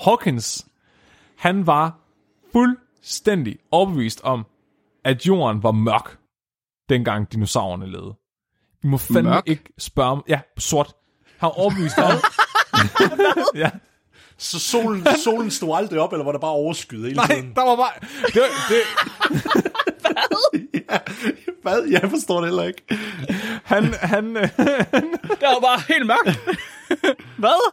Hawkins, han var fuldstændig overbevist om, at jorden var mørk, dengang dinosaurerne levede. I må fandme Mørk? ikke spørge om... Ja, sort. Han var overbevist om... ja. Så solen, solen stod aldrig op, eller var der bare overskyet hele Nej, tiden? der var bare... Det, det, Hvad? Jeg forstår det heller ikke. han, han, øh, Det var bare helt mørkt. Hvad?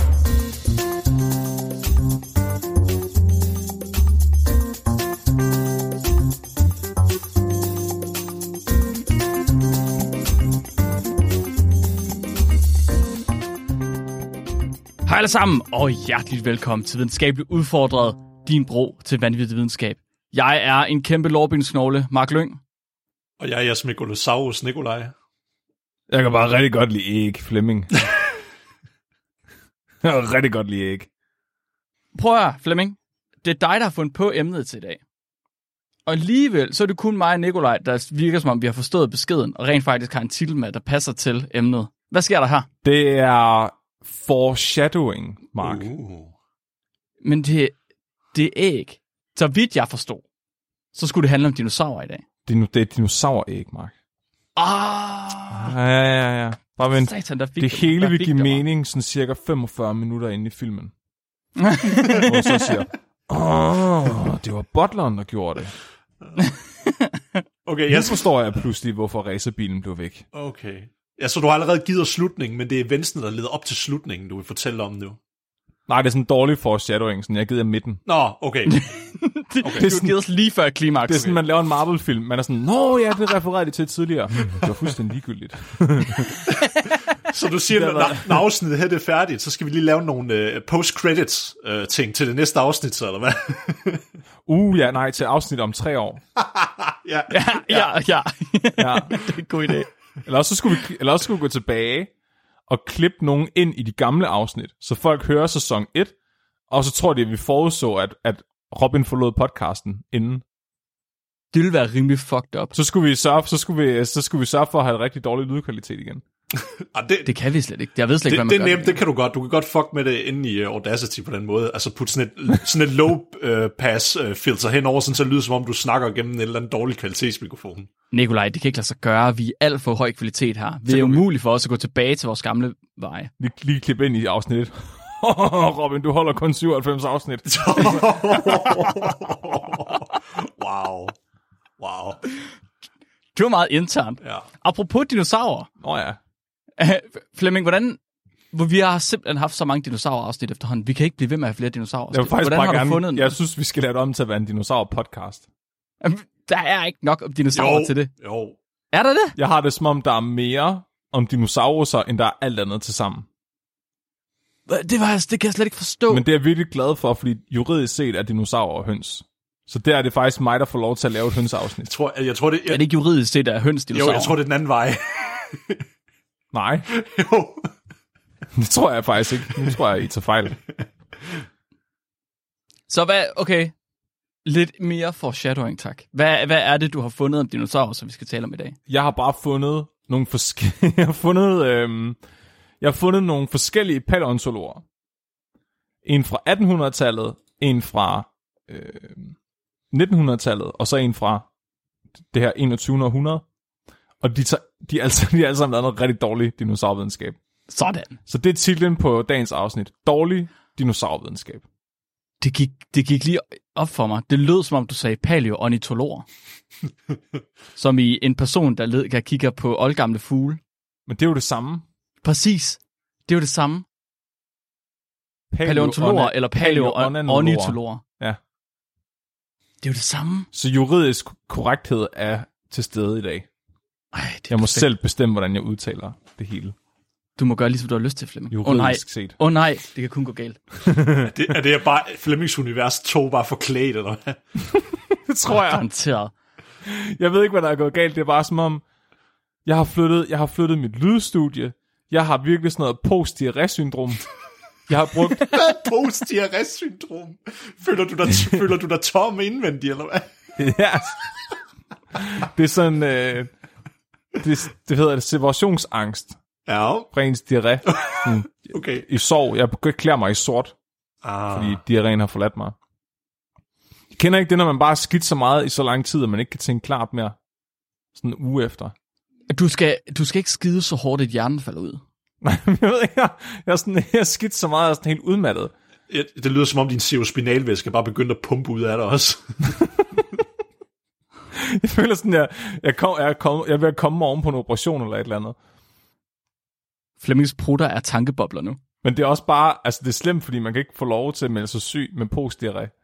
Hej alle sammen, og hjerteligt velkommen til Videnskabeligt Udfordret, din bro til vanvittig videnskab. Jeg er en kæmpe lårbindsknogle, Mark Lyng. Og jeg er jeres Megalosaurus Nikolaj. jeg kan bare rigtig godt lide æg, Flemming. jeg kan rigtig godt lide æg. Prøv at høre, Flemming. Det er dig, der har fundet på emnet til i dag. Og alligevel, så er det kun mig og Nikolaj, der virker som om, vi har forstået beskeden, og rent faktisk har en titel med, der passer til emnet. Hvad sker der her? Det er foreshadowing, Mark. Uh. Men det, det er æg. Så vidt jeg forstod, så skulle det handle om dinosaurer i dag. Det er, nu- det er dinosauræg, Mark. Ah, Ja, ja, ja, ja. Bare vent. satan, der fik Det hele der vil give mening sådan cirka 45 minutter inde i filmen. Hvor så siger, åh, det var butleren, der gjorde det. Okay, Nu jeg, forstår jeg pludselig, hvorfor racerbilen blev væk. okay. Ja, så du har allerede givet slutningen, men det er eventsen, der leder op til slutningen, du vil fortælle om nu. Nej, det er sådan en dårlig foreshadowing, sådan jeg gider midten. Nå, okay. Det, Det er okay. Du sådan- giver os lige før klimaks. Det er sådan, man laver en Marvel-film. Man er sådan, nå ja, det refererede de til tidligere. Det var fuldstændig ligegyldigt. Så du siger, når, når, når afsnittet her det er færdigt, så skal vi lige lave nogle uh, post-credits uh, ting til det næste afsnit, så, eller hvad? Uh, ja, nej, til afsnit om tre år. ja. Ja, ja, ja. Ja. det er en god idé. Eller også så skulle vi, eller også skulle vi gå tilbage og klippe nogen ind i de gamle afsnit, så folk hører sæson 1, og så tror de, at vi forudså, at, at Robin forlod podcasten inden. Det ville være rimelig fucked up. Så skulle vi sørge, så skulle vi, så skulle vi sørge for at have rigtig dårlig lydkvalitet igen. Ah, det, Det kan vi slet ikke. Jeg ved slet ikke, det, hvad det man er gør. nemt, det kan du godt. Du kan godt fuck med det inde i uh, Audacity på den måde. Altså putte sådan et, sådan et low uh, pass uh, filter henover, sådan så det lyder som om, du snakker gennem en eller anden dårlig kvalitetsmikrofon. Nikolaj, det kan ikke lade sig gøre. Vi er alt for høj kvalitet her. Det er umuligt for os at gå tilbage til vores gamle veje. Lige, lige klippe ind i afsnit 1. Robin, du holder kun 97 afsnit. wow. Wow. Det var meget internt. Ja. Apropos dinosaurer. Nå ja. Flemming, hvordan... Hvor vi har simpelthen haft så mange dinosaurafsnit efterhånden. Vi kan ikke blive ved med at have flere dinosaurer. Jeg faktisk hvordan bare har du gerne, fundet jeg synes, vi skal lade det om til at være en dinosaur-podcast. Der er ikke nok om dinosaurer Jo, til det. jo. Er der det? Jeg har det som om, der er mere om dinosaurer, end der er alt andet til sammen. Det, var, altså- det kan jeg slet ikke forstå. Men det er jeg virkelig glad for, fordi juridisk set er dinosaurer og høns. Så der er det faktisk mig, der får lov til at lave et hønseafsnit. Jeg tror, jeg, jeg tror det, Er jeg, det ikke juridisk set, der er høns jo, dinosaurer? jeg tror, det er den anden vej. Nej, jo. det tror jeg faktisk ikke. Nu tror jeg, I tager fejl. Så hvad, okay, lidt mere foreshadowing, tak. Hvad, hvad er det, du har fundet om dinosaurer, som vi skal tale om i dag? Jeg har bare fundet nogle forskellige... jeg har fundet... Øhm, jeg har fundet nogle forskellige paleontologer. En fra 1800-tallet, en fra øh, 1900-tallet, og så en fra det her 21. århundrede. Og de, de, er altså, de er alle sammen lavet noget rigtig dårlig dinosaurvidenskab. Sådan. Så det er titlen på dagens afsnit. Dårlig dinosaurvidenskab. Det gik, det gik lige op for mig. Det lød, som om du sagde paleoornitolog. som i en person, der, led, der kigger på oldgamle fugle. Men det er jo det samme. Præcis. Det er jo det samme. Paleontologer eller paleoornitologer. Ja. Det er jo det samme. Så juridisk korrekthed er til stede i dag. Ej, det er Jeg må perfekt. selv bestemme, hvordan jeg udtaler det hele. Du må gøre, ligesom du har lyst til, Flemming. Åh oh, nej. Set. Åh oh, nej, det kan kun gå galt. Det, er det bare Flemmings univers 2 bare forklædt, eller hvad? Det tror jeg. Garanteret. Jeg ved ikke, hvad der er gået galt. Det er bare som om, jeg har flyttet, jeg har flyttet mit lydstudie. Jeg har virkelig sådan noget post-diarré-syndrom. Jeg har brugt... post syndrom Føler du dig, føler du dig tom indvendigt, eller hvad? ja. Det er sådan... Øh, det, det hedder det separationsangst. Ja, Fra ens diarré. Okay. I sov. Jeg klæder mig i sort, Ah, fordi diarréen har forladt mig. Jeg kender ikke det, når man bare har skidt så meget i så lang tid, at man ikke kan tænke klart mere. Sådan en uge efter. Du skal, du skal ikke skide så hårdt, at hjernen falder ud. Nej, men jeg ved ikke, jeg, jeg er sådan, jeg er skidt så meget, jeg er sådan helt udmattet. Det lyder som om din cerebrospinalvæske bare begyndte at pumpe ud af dig også. Jeg føler sådan, jeg, jeg, kom, jeg, er kom, jeg er ved at komme oven på en operation eller et eller andet. Flemmings prutter er tankebobler nu. Men det er også bare, altså det er slemt, fordi man kan ikke få lov til at melde sig syg med postdiarré.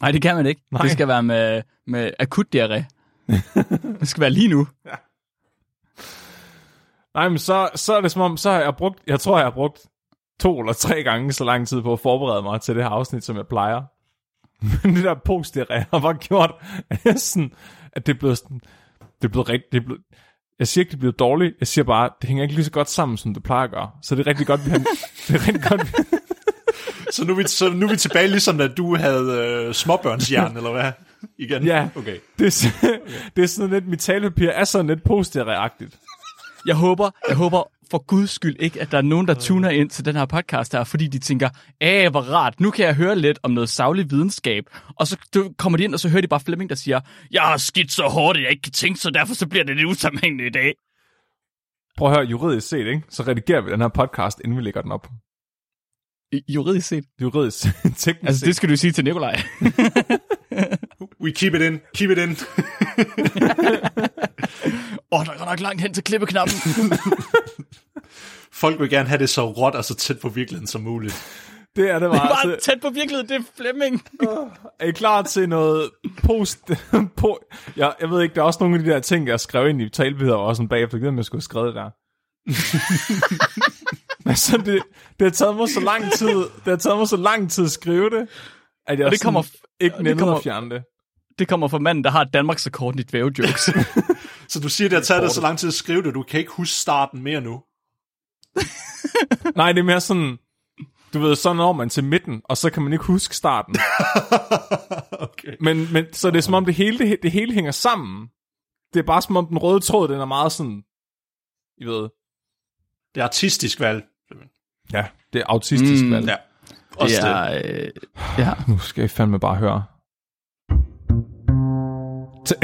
Nej, det kan man ikke. Nej. Det skal være med, med akut diarré. det skal være lige nu. Nej, men så, så er det som om, så har jeg brugt, jeg tror, jeg har brugt to eller tre gange så lang tid på at forberede mig til det her afsnit, som jeg plejer. Men det der postdiarré har bare gjort, at, jeg sådan, at det er blevet sådan, det er blevet rigtigt, det er blevet, jeg siger ikke, det er blevet dårligt, jeg siger bare, det hænger ikke lige så godt sammen, som det plejer at gøre. Så det er rigtig godt, vi har, det er rigtig godt, vi, så, nu er vi, så nu er vi tilbage, ligesom da du havde øh, småbørnshjern, eller hvad? Igen? Ja. Okay. det, er, sådan- det er sådan lidt, mit talepapir er sådan lidt postdiarré-agtigt. Jeg håber, jeg håber for guds skyld ikke, at der er nogen, der tuner ind til den her podcast her, fordi de tænker, æh, hvor rart, nu kan jeg høre lidt om noget savlig videnskab. Og så kommer de ind, og så hører de bare Flemming, der siger, jeg har skidt så hårdt, at jeg ikke kan tænke, så derfor så bliver det lidt usammenhængende i dag. Prøv at høre, juridisk set, ikke? så redigerer vi den her podcast, inden vi lægger den op. Juridisk set. Juridisk, teknisk Altså, det skal du sige til Nikolaj. We keep it in. Keep it in. Åh, oh, der er nok langt hen til klippeknappen. Folk vil gerne have det så råt og så tæt på virkeligheden som muligt. Det er det Det er bare. bare Altså, tæt på virkeligheden, det er Flemming. er I klar til noget post... på, jeg, jeg ved ikke, der er også nogle af de der ting, jeg skrev ind i talbilleder, og også sådan bagefter, jeg ved, om jeg skulle have skrevet det der. Men så det, det har taget mig så lang tid, det har taget mig så lang tid at skrive det, at jeg Og det kommer, ikke kommer- at fjerne det. Det kommer fra manden, der har Danmarks rekord i dvævejokes. Så du siger, det har taget dig så lang tid at skrive det, du kan ikke huske starten mere nu. Nej, det er mere sådan, du ved, så når man til midten, og så kan man ikke huske starten. okay. Men, men så det er som om det hele, det, det hele hænger sammen. Det er bare som om den røde tråd, den er meget sådan, I ved, Det er artistisk valg. ja, det er autistisk Mm, valg. Ja. Også det det. er, øh, ja. Nu skal I fandme bare høre.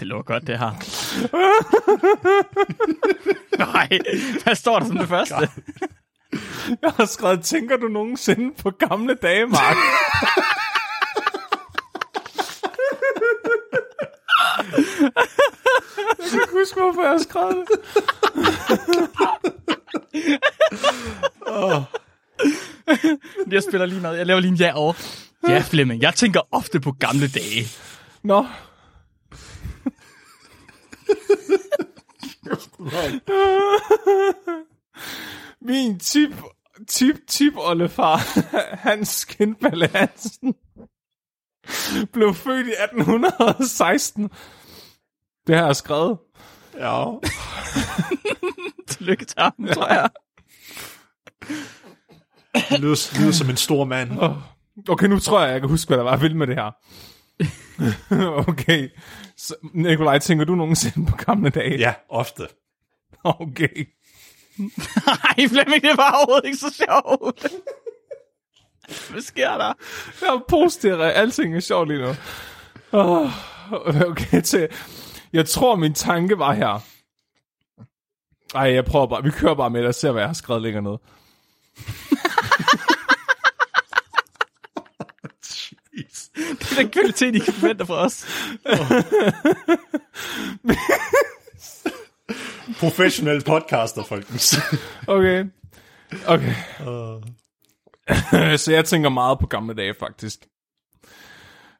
Det lå godt, det her. Nej, hvad står der som det første? jeg har skrevet, tænker du nogensinde på gamle dage, Mark? jeg kan ikke huske, hvorfor jeg har skrevet det. Jeg spiller lige noget. Jeg laver lige en ja over. Ja, Flemming, jeg tænker ofte på gamle dage. Nå. Min tip, tip, tip, oldefar, Hans Skindballe Hansen, blev født i 1816. Det har jeg skrevet. Ja. Tillykke til ham, tror jeg. Lyder, lyder som en stor mand. Okay, nu tror jeg, jeg kan huske, hvad der var, ville med det her. okay. Så, Nikolaj, tænker du nogensinde på gamle dage? Ja, ofte. Okay. Nej, Flemming, det var overhovedet ikke så sjovt. Hvad sker der? Jeg posterer, alting er sjovt lige nu. Oh, okay, til. Jeg tror, min tanke var her. Ej, jeg prøver bare. Vi kører bare med det og ser, hvad jeg har skrevet længere ned. Det er den kvalitet, I kan forvente fra os. Professionelle podcaster, folkens. Okay. Okay. så jeg tænker meget på gamle dage, faktisk.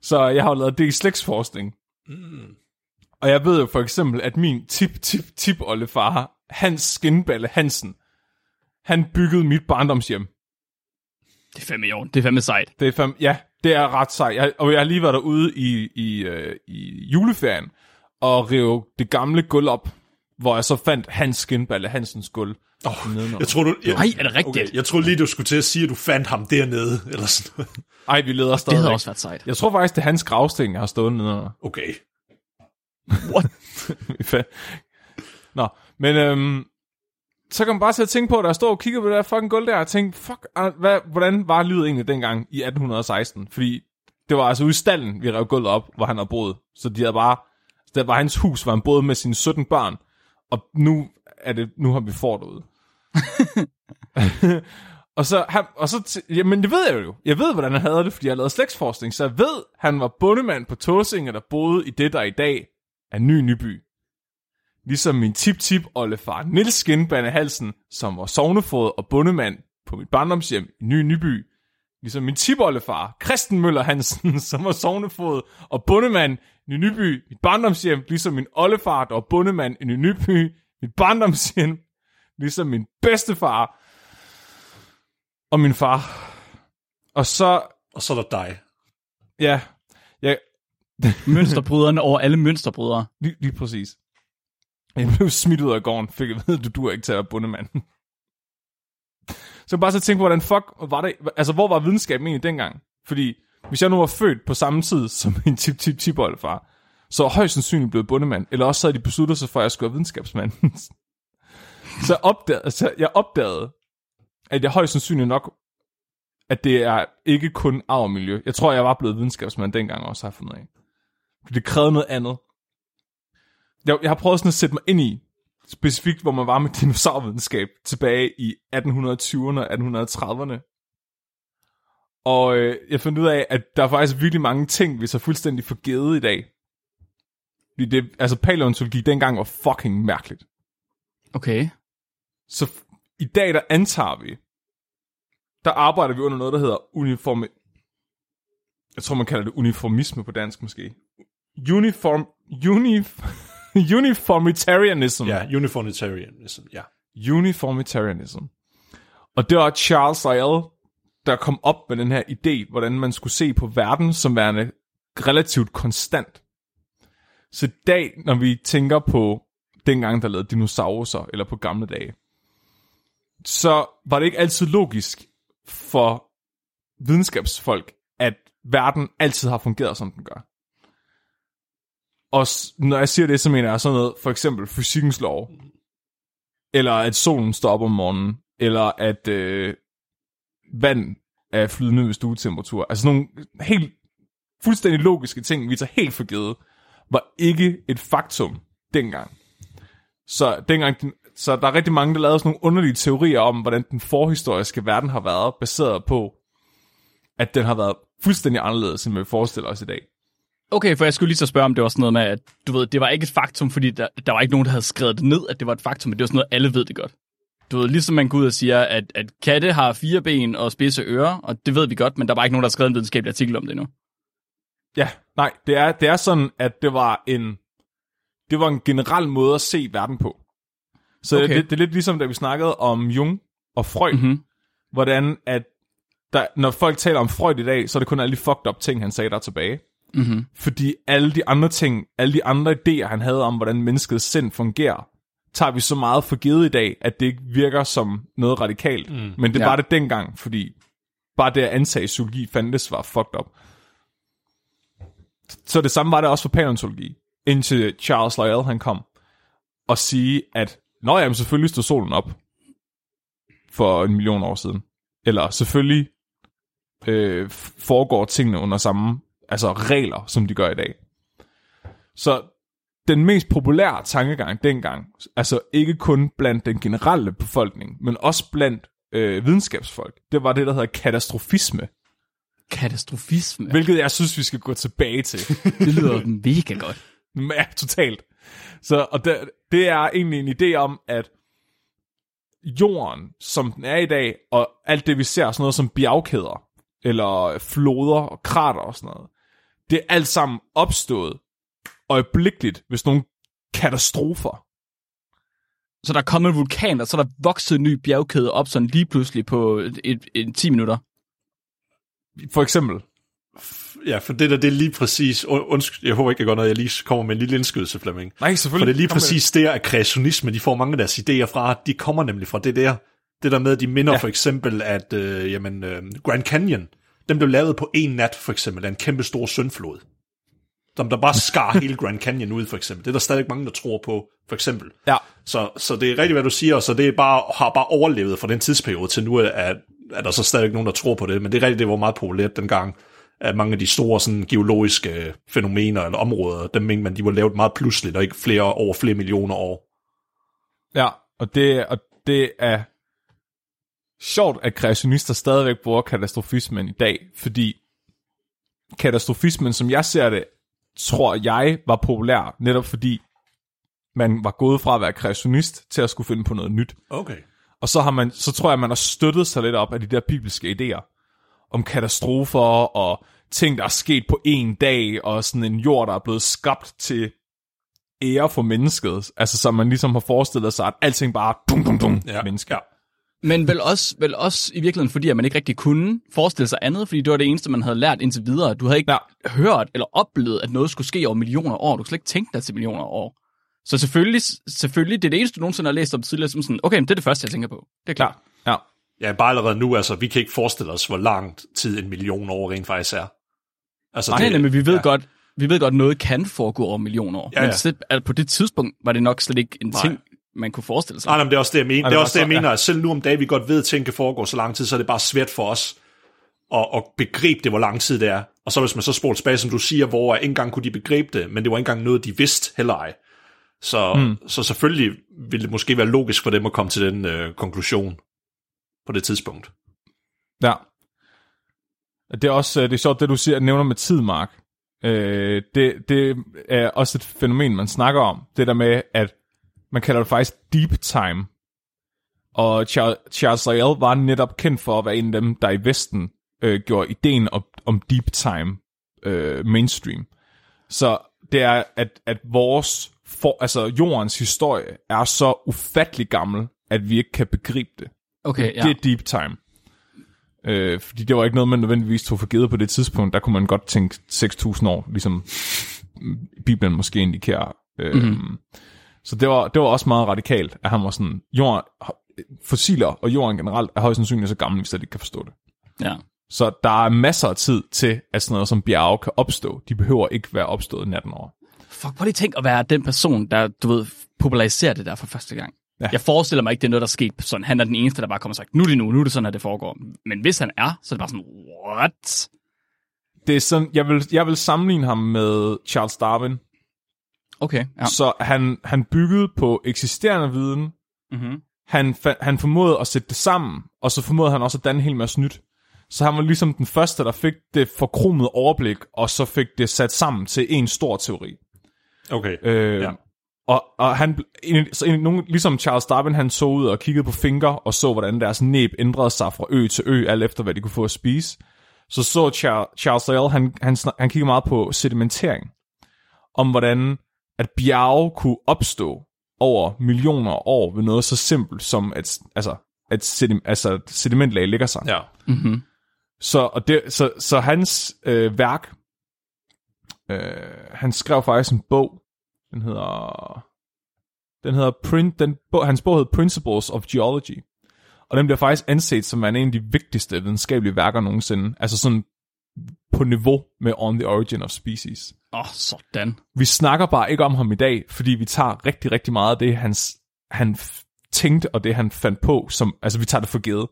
Så jeg har jo lavet D-slægtsforskning. Mm. Og jeg ved jo for eksempel, at min tip-tip-tip-oldefar, Hans Skinballe Hansen, han byggede mit barndomshjem. Det er fandme i orden. Det er fandme sejt. Det er fam- ja, det er ret sejt. Jeg, og jeg har lige været derude i, i, øh, i juleferien, og rive det gamle gulv op, hvor jeg så fandt Hans Skinballe Hansens gulv. Oh, jeg tror du... Jeg, Nej, er det rigtigt? okay, jeg tror lige, du skulle til at sige, at du fandt ham dernede, eller sådan noget. Ej, vi leder Det stadig. havde også været sejt. Jeg tror faktisk, det er hans gravsten, jeg har stået nedenunder. Okay. Nå, men øhm, så kan man bare sætte og tænke på, at der står og kigger på det der fucking gulv der, og tænke, fuck, ah, hvad, hvordan var livet egentlig dengang i 1816? Fordi det var altså ude i stallen, vi rev gulvet op, hvor han havde boet. Så de havde bare, det var hans hus, hvor han boede med sine 17 børn. Og nu er det, nu har vi fået derude. og så, han, og så, t- jamen det ved jeg jo. Jeg ved, hvordan han havde det, fordi jeg har slægtsforskning. Så jeg ved, han var bondemand på Tåsinge, der boede i det, der i dag er Ny Nyby. Ligesom min tip-tip oldefar Nils Skinbane Halsen, som var sovnefod og bondemand på mit barndomshjem i Ny Nyby. Ligesom min tipoldefar Christen Møller Hansen, som var sovnefod og bondemand i Ny Nyby, mit barndomshjem. Ligesom min oldefar, der var bondemand i Ny Nyby, mit barndomshjem. Ligesom min bedstefar og min far. Og så, Og så er der dig. ja, ja Mønsterbryderne over alle mønsterbrydere. lige, lige præcis. Jeg blev smidt ud af gården, fik jeg ved, du dur ikke til at være bundemanden. Så jeg bare så tænke på, hvordan fuck var det, altså hvor var videnskaben egentlig dengang? Fordi hvis jeg nu var født på samme tid som min tip tip tip far, så var højst sandsynligt blevet bundemand, eller også så havde de besluttet sig for, at jeg skulle være videnskabsmand. så, jeg opdagede, så jeg opdagede, at jeg højst sandsynligt nok, at det er ikke kun arv og miljø. Jeg tror, jeg var blevet videnskabsmand dengang også, har jeg fundet af. Det krævede noget andet. Jeg, jeg har prøvet sådan at sætte mig ind i, specifikt hvor man var med dinosaurvidenskab tilbage i 1820'erne og 1830'erne. Og øh, jeg fandt ud af, at der er faktisk virkelig mange ting, vi så fuldstændig forgivet i dag. Fordi det, altså paleontologi dengang var fucking mærkeligt. Okay. Så f- i dag, der antager vi, der arbejder vi under noget, der hedder uniform... Jeg tror, man kalder det uniformisme på dansk måske. Uniform... Unif... Uniformitarianism. Ja, uniformitarianism, ja. Uniformitarianism. Og det var Charles Lyell, der kom op med den her idé, hvordan man skulle se på verden som værende relativt konstant. Så i dag, når vi tænker på dengang, der lavede dinosaurer, eller på gamle dage, så var det ikke altid logisk for videnskabsfolk, at verden altid har fungeret, som den gør. Og når jeg siger det, så mener jeg sådan noget, for eksempel fysikkens lov, eller at solen står op om morgenen, eller at øh, vand er flydende ved stuetemperatur. Altså nogle helt fuldstændig logiske ting, vi tager helt for givet, var ikke et faktum dengang. Så, dengang, så der er rigtig mange, der lavede sådan nogle underlige teorier om, hvordan den forhistoriske verden har været, baseret på, at den har været fuldstændig anderledes, end vi forestiller os i dag. Okay, for jeg skulle lige så spørge, om det var sådan noget med, at du ved, det var ikke et faktum, fordi der, der var ikke nogen, der havde skrevet det ned, at det var et faktum, men det var sådan noget, alle ved det godt. Du ved, ligesom man går ud og siger, at, at katte har fire ben og spidse ører, og det ved vi godt, men der var ikke nogen, der har skrevet en videnskabelig artikel om det endnu. Ja, nej, det er, det er sådan, at det var en, det var en generel måde at se verden på. Så okay. Det, det er lidt ligesom, da vi snakkede om Jung og Freud, mm-hmm. Mhm. hvordan at der, når folk taler om Freud i dag, så er det kun alle de fucked up ting, han sagde der er tilbage. Mhm. Fordi alle de andre ting, alle de andre idéer, han havde om, hvordan menneskets sind fungerer, tager vi så meget for givet i dag, at det ikke virker som noget radikalt. Mm. Men det Ja. var det dengang, fordi bare det at antage, at psykologi fandtes, var fucked up. Så det samme var det også for paleontologi, indtil Charles Lyell han kom og sige, at Nå jamen, selvfølgelig stod solen op for en million år siden. Eller selvfølgelig øh, foregår tingene under samme altså regler, som de gør i dag. Så den mest populære tankegang dengang, altså ikke kun blandt den generelle befolkning, men også blandt øh, videnskabsfolk, det var det, der hedder katastrofisme, Katastrofisme. hvilket jeg synes, vi skal gå tilbage til. Det lyder mega godt. Ja, totalt. Så, og det, det er egentlig en idé om, at jorden, som den er i dag, og alt det, vi ser, sådan noget som bjergkæder, eller floder og krater og sådan noget, det er alt sammen opstået øjeblikkeligt, hvis nogle katastrofer. Så der er kommet en vulkan, og så er der vokset en ny bjergkæde op sådan lige pludselig på et, et, et 10 minutter. For eksempel. Ja, for det der, det er lige præcis... und- Undskyld, jeg håber ikke, jeg gør noget, jeg lige kommer med en lille indskydelse, Flemming. Nej, For selvfølgelig. det er lige præcis der, at kreationisme, de får mange af deres idéer fra, de kommer nemlig fra det der. Det der med, at de minder ja. for eksempel, at øh, jamen, øh, Grand Canyon, den blev lavet på en nat, for eksempel, af en kæmpe stor søndflod. Som der bare skar hele Grand Canyon ud, for eksempel. Det er der stadig mange, der tror på, for eksempel. Ja, Så, så det er rigtigt, hvad du siger, så det er bare, har bare overlevet fra den tidsperiode til nu, at, at der så stadig nogen, der tror på det. Men det er rigtigt, det var meget populært dengang, at mange af de store sådan, geologiske fænomener eller områder, dem mente man, de var lavet meget pludseligt, og ikke flere over flere millioner år. ja. Og det, og det er sjovt, at kreationister stadigvæk bruger katastrofismen i dag, fordi katastrofismen, som jeg ser det, tror jeg var populær, netop fordi man var gået fra at være kreationist til at skulle finde på noget nyt. Okay. Og så, har man, så tror jeg, man har støttet sig lidt op af de der bibelske idéer om katastrofer og ting, der er sket på en dag, og sådan en jord, der er blevet skabt til ære for mennesket. Altså, så man ligesom har forestillet sig, at alting bare dum, dum, dum, ja. Ja, mennesker. ja. Men vel også, vel også i virkeligheden, fordi at man ikke rigtig kunne forestille sig andet, fordi det var det eneste, man havde lært indtil videre. Du havde ikke Ja. hørt eller oplevet, at noget skulle ske over millioner år. Du slet ikke tænke dig til millioner år. Så selvfølgelig, selvfølgelig, det er det eneste, du nogensinde har læst om tidligere, som sådan, okay, men det er det første, jeg tænker på. Det er klart. Ja. Ja, bare allerede nu, altså, vi kan ikke forestille os, hvor lang tid en million år rent faktisk er. Altså, Nej, nej, men vi ved, ja. godt, vi ved godt, at noget kan foregå over millioner år. Ja, Men ja. slet, altså, på det tidspunkt var det nok slet ikke en Nej. ting, man kunne forestille sig. Nej, nej, men det er også det, jeg mener. Og Det er også det, jeg så- ja. mener. At selv nu om dagen, vi godt ved, at ting kan foregå så lang tid, så er det bare svært for os at, at begribe det, hvor lang tid det er. Og så hvis man så spoler tilbage, som du siger, hvor ikke engang kunne de begribe det, men det var ikke engang noget, de vidste heller ej. Så, mm. så selvfølgelig ville det måske være logisk for dem at komme til den øh, konklusion på det tidspunkt. Ja. Det er også øh, det er sjovt, det du siger, nævner med tid, Mark. Øh, det, det er også et fænomen, man snakker om. Det der med, at man kalder det faktisk deep time. Og Char- Charles Lyell var netop kendt for at være en af dem, der i Vesten øh, gjorde ideen om, om deep time øh, mainstream. Så det er, at, at vores, for, altså jordens historie er så ufattelig gammel, at vi ikke kan begribe det. Okay, ja. Det er deep time. Øh, fordi det var ikke noget, man nødvendigvis tog for givet på det tidspunkt. Der kunne man godt tænke 6.000 år, ligesom Bibelen måske indikerer. Øh, mm-hmm. Så det var, det var også meget radikalt, at han var sådan, jorden, fossiler og jorden generelt er højst sandsynligt så gamle, hvis de ikke kan forstå det. ja. Så der er masser af tid til, at sådan noget som bjerge kan opstå. De behøver ikke være opstået natten over. Fuck, prøv lige tænk at være den person, der, du ved, populariserer det der for første gang. Ja. Ja. Jeg forestiller mig ikke, det er noget, der er sket sådan. Han er den eneste, der bare kommer og sagt, nu er det nu, nu er det sådan, at det foregår. Men hvis han er, så er det bare sådan, what? Det er sådan, jeg vil, jeg vil sammenligne ham med Charles Darwin. Okay, ja. Så han, han byggede på eksisterende viden, Mm-hmm. han, fa- han formåede at sætte det sammen, og så formåede han også at danne en hel masse nyt. Så han var ligesom den første, der fik det forkromede overblik, og så fik det sat sammen til en stor teori. Okay. Øh, Ja. Og, og han, en, så en, nogen, ligesom Charles Darwin, han så ud og kiggede på fingre, og så, hvordan deres næb ændrede sig fra ø til ø, alt efter, hvad de kunne få at spise. Så så Char- Charles Lyell, han, han, han kiggede meget på sedimentering. Om hvordan at bjerge kunne opstå over millioner af år ved noget så simpelt som, at, altså, at sedim, altså, sedimentlag ligger sig. Ja. Mm-hmm. Så, og det, så, så hans øh, værk, øh, han skrev faktisk en bog, den hedder, den hedder Print, den bog, hans bog hedder Principles of Geology, og den bliver faktisk anset som en af de vigtigste videnskabelige værker nogensinde, altså sådan på niveau med On the Origin of Species. Åh, oh, sådan. Vi snakker bare ikke om ham i dag, fordi vi tager rigtig, rigtig meget af det, hans, han f- tænkte, og det han fandt på, som, altså vi tager det for givet.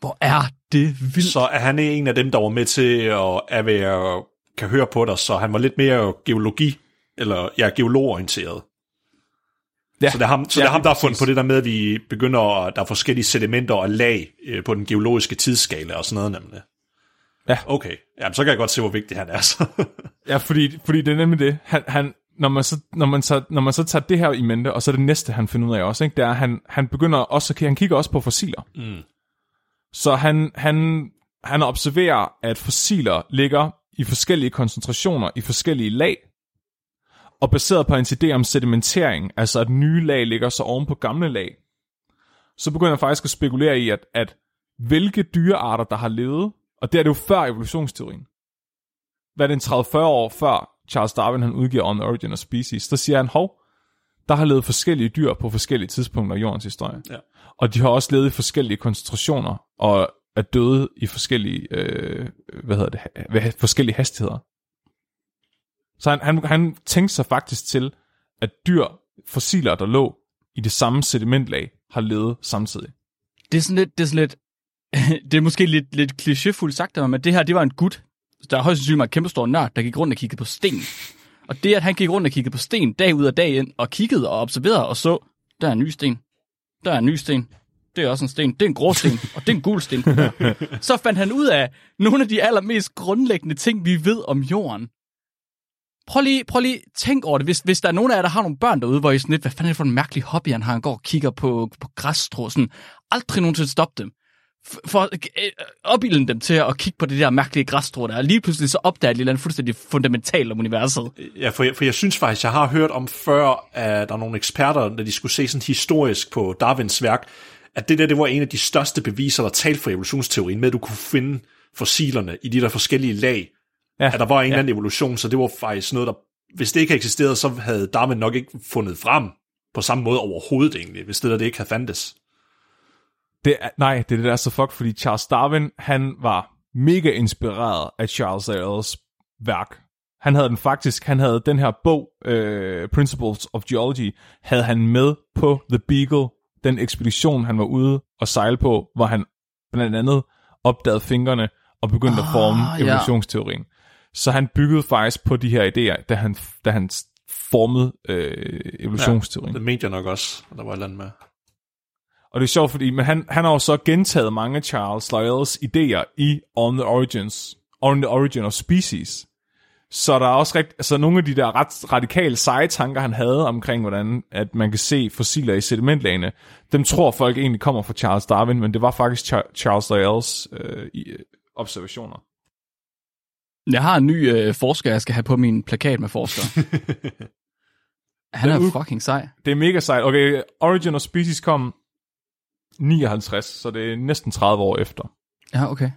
Hvor er det vildt. Så er han en af dem, der var med til at, at være, kan høre på dig, så han var lidt mere geologi, eller ja, geologorienteret. Ja, Så det er ham, så ja, det er ham der har fundet på det der med, at vi begynder, at der er forskellige sedimenter og lag øh, på den geologiske tidsskala og sådan noget nemlig. Ja. Okay, Jamen, så kan jeg godt se, hvor vigtig han er. Så. Ja, fordi, fordi det er nemlig det. Han, han, når, man så, når, man så, når man så tager det her i mente, og så det næste, han finder ud af også, ikke, det er, at han, han begynder også, han kigger også på fossiler. Mm. Så han, han, han observerer, at fossiler ligger i forskellige koncentrationer, i forskellige lag, og baseret på en idé om sedimentering, altså at nye lag ligger så oven på gamle lag, så begynder han faktisk at spekulere i, at, at hvilke dyrearter, der har levet, og det er det jo før evolutionsteorien, hvad er det, en 30-40 år før Charles Darwin han udgiver On the Origin of Species, der siger han, hov, der har levet forskellige dyr på forskellige tidspunkter i jordens historie. Ja. Og de har også levet i forskellige koncentrationer, og er døde i forskellige, øh, hvad hedder det, ha- forskellige hastigheder. Så han, han, han tænkte sig faktisk til, at dyr, fossiler, der lå i det samme sedimentlag, har levet samtidig. Det er sådan lidt, det er sådan lidt, det er måske lidt, lidt klichéfuldt sagt, men det her, det var en gut, der højst sandsynligt var en kæmpe stor nørd, der gik rundt og kiggede på sten. Og det, at han gik rundt og kiggede på sten dag ud og dag ind, og kiggede og observerede og så, der er en ny sten, der er en ny sten, det er også en sten, det er en grå sten, og det er en gul sten. Så fandt han ud af nogle af de allermest grundlæggende ting, vi ved om jorden. Prøv lige, prøv lige tænk over det. Hvis, hvis der er nogen af jer, der har nogle børn derude, hvor I sådan lidt, hvad fanden er det for en mærkelig hobby, han har, han går og kigger på, på græsstrå, sådan, aldrig nogensinde stoppe dem. For, øh, opbilden dem til at kigge på det der mærkelige græsstrå der, og lige pludselig så opdager et eller andet fuldstændig fundamentalt om universet. Ja, for jeg, for jeg synes faktisk, jeg har hørt om før, at der er nogle eksperter, når de skulle se sådan historisk på Darwins værk, at det der, det var en af de største beviser, der talte for evolutionsteorien, med at du kunne finde fossilerne i de der forskellige lag. Ja. At der var en Ja. eller anden evolution, så det var faktisk noget, der, hvis det ikke havde eksisteret, så havde Darwin nok ikke fundet frem på samme måde overhovedet egentlig, hvis det der det ikke havde fandtes. Det er, nej, det er det der er så fuck, fordi Charles Darwin, han var mega inspireret af Charles Lyells værk. Han havde den faktisk, han havde den her bog, øh, Principles of Geology, havde han med på The Beagle, den ekspedition, han var ude og sejle på, hvor han blandt andet opdagede fingrene og begyndte at forme Ah, ja. evolutionsteorien. Så han byggede faktisk på de her idéer, da han, da han formede øh, evolutionsteorien. Det mente jeg nok også, at der var et eller andet med. Og det er sjovt, fordi men han, han har jo så gentaget mange af Charles Lyells idéer i On the Origins, On the Origin of Species. Så der er også rigt, altså nogle af de der ret radikale seje tanker, han havde omkring, hvordan at man kan se fossiler i sedimentlagene, dem tror folk egentlig kommer fra Charles Darwin, men det var faktisk Char- Charles Lyells øh, øh, observationer. Jeg har en ny øh, forsker, jeg skal have på min plakat med forskere. Han er ud- fucking sej. Det er mega sejt. Okay, Origin of Species kom 59, så det er næsten 30 år efter. Ja, okay.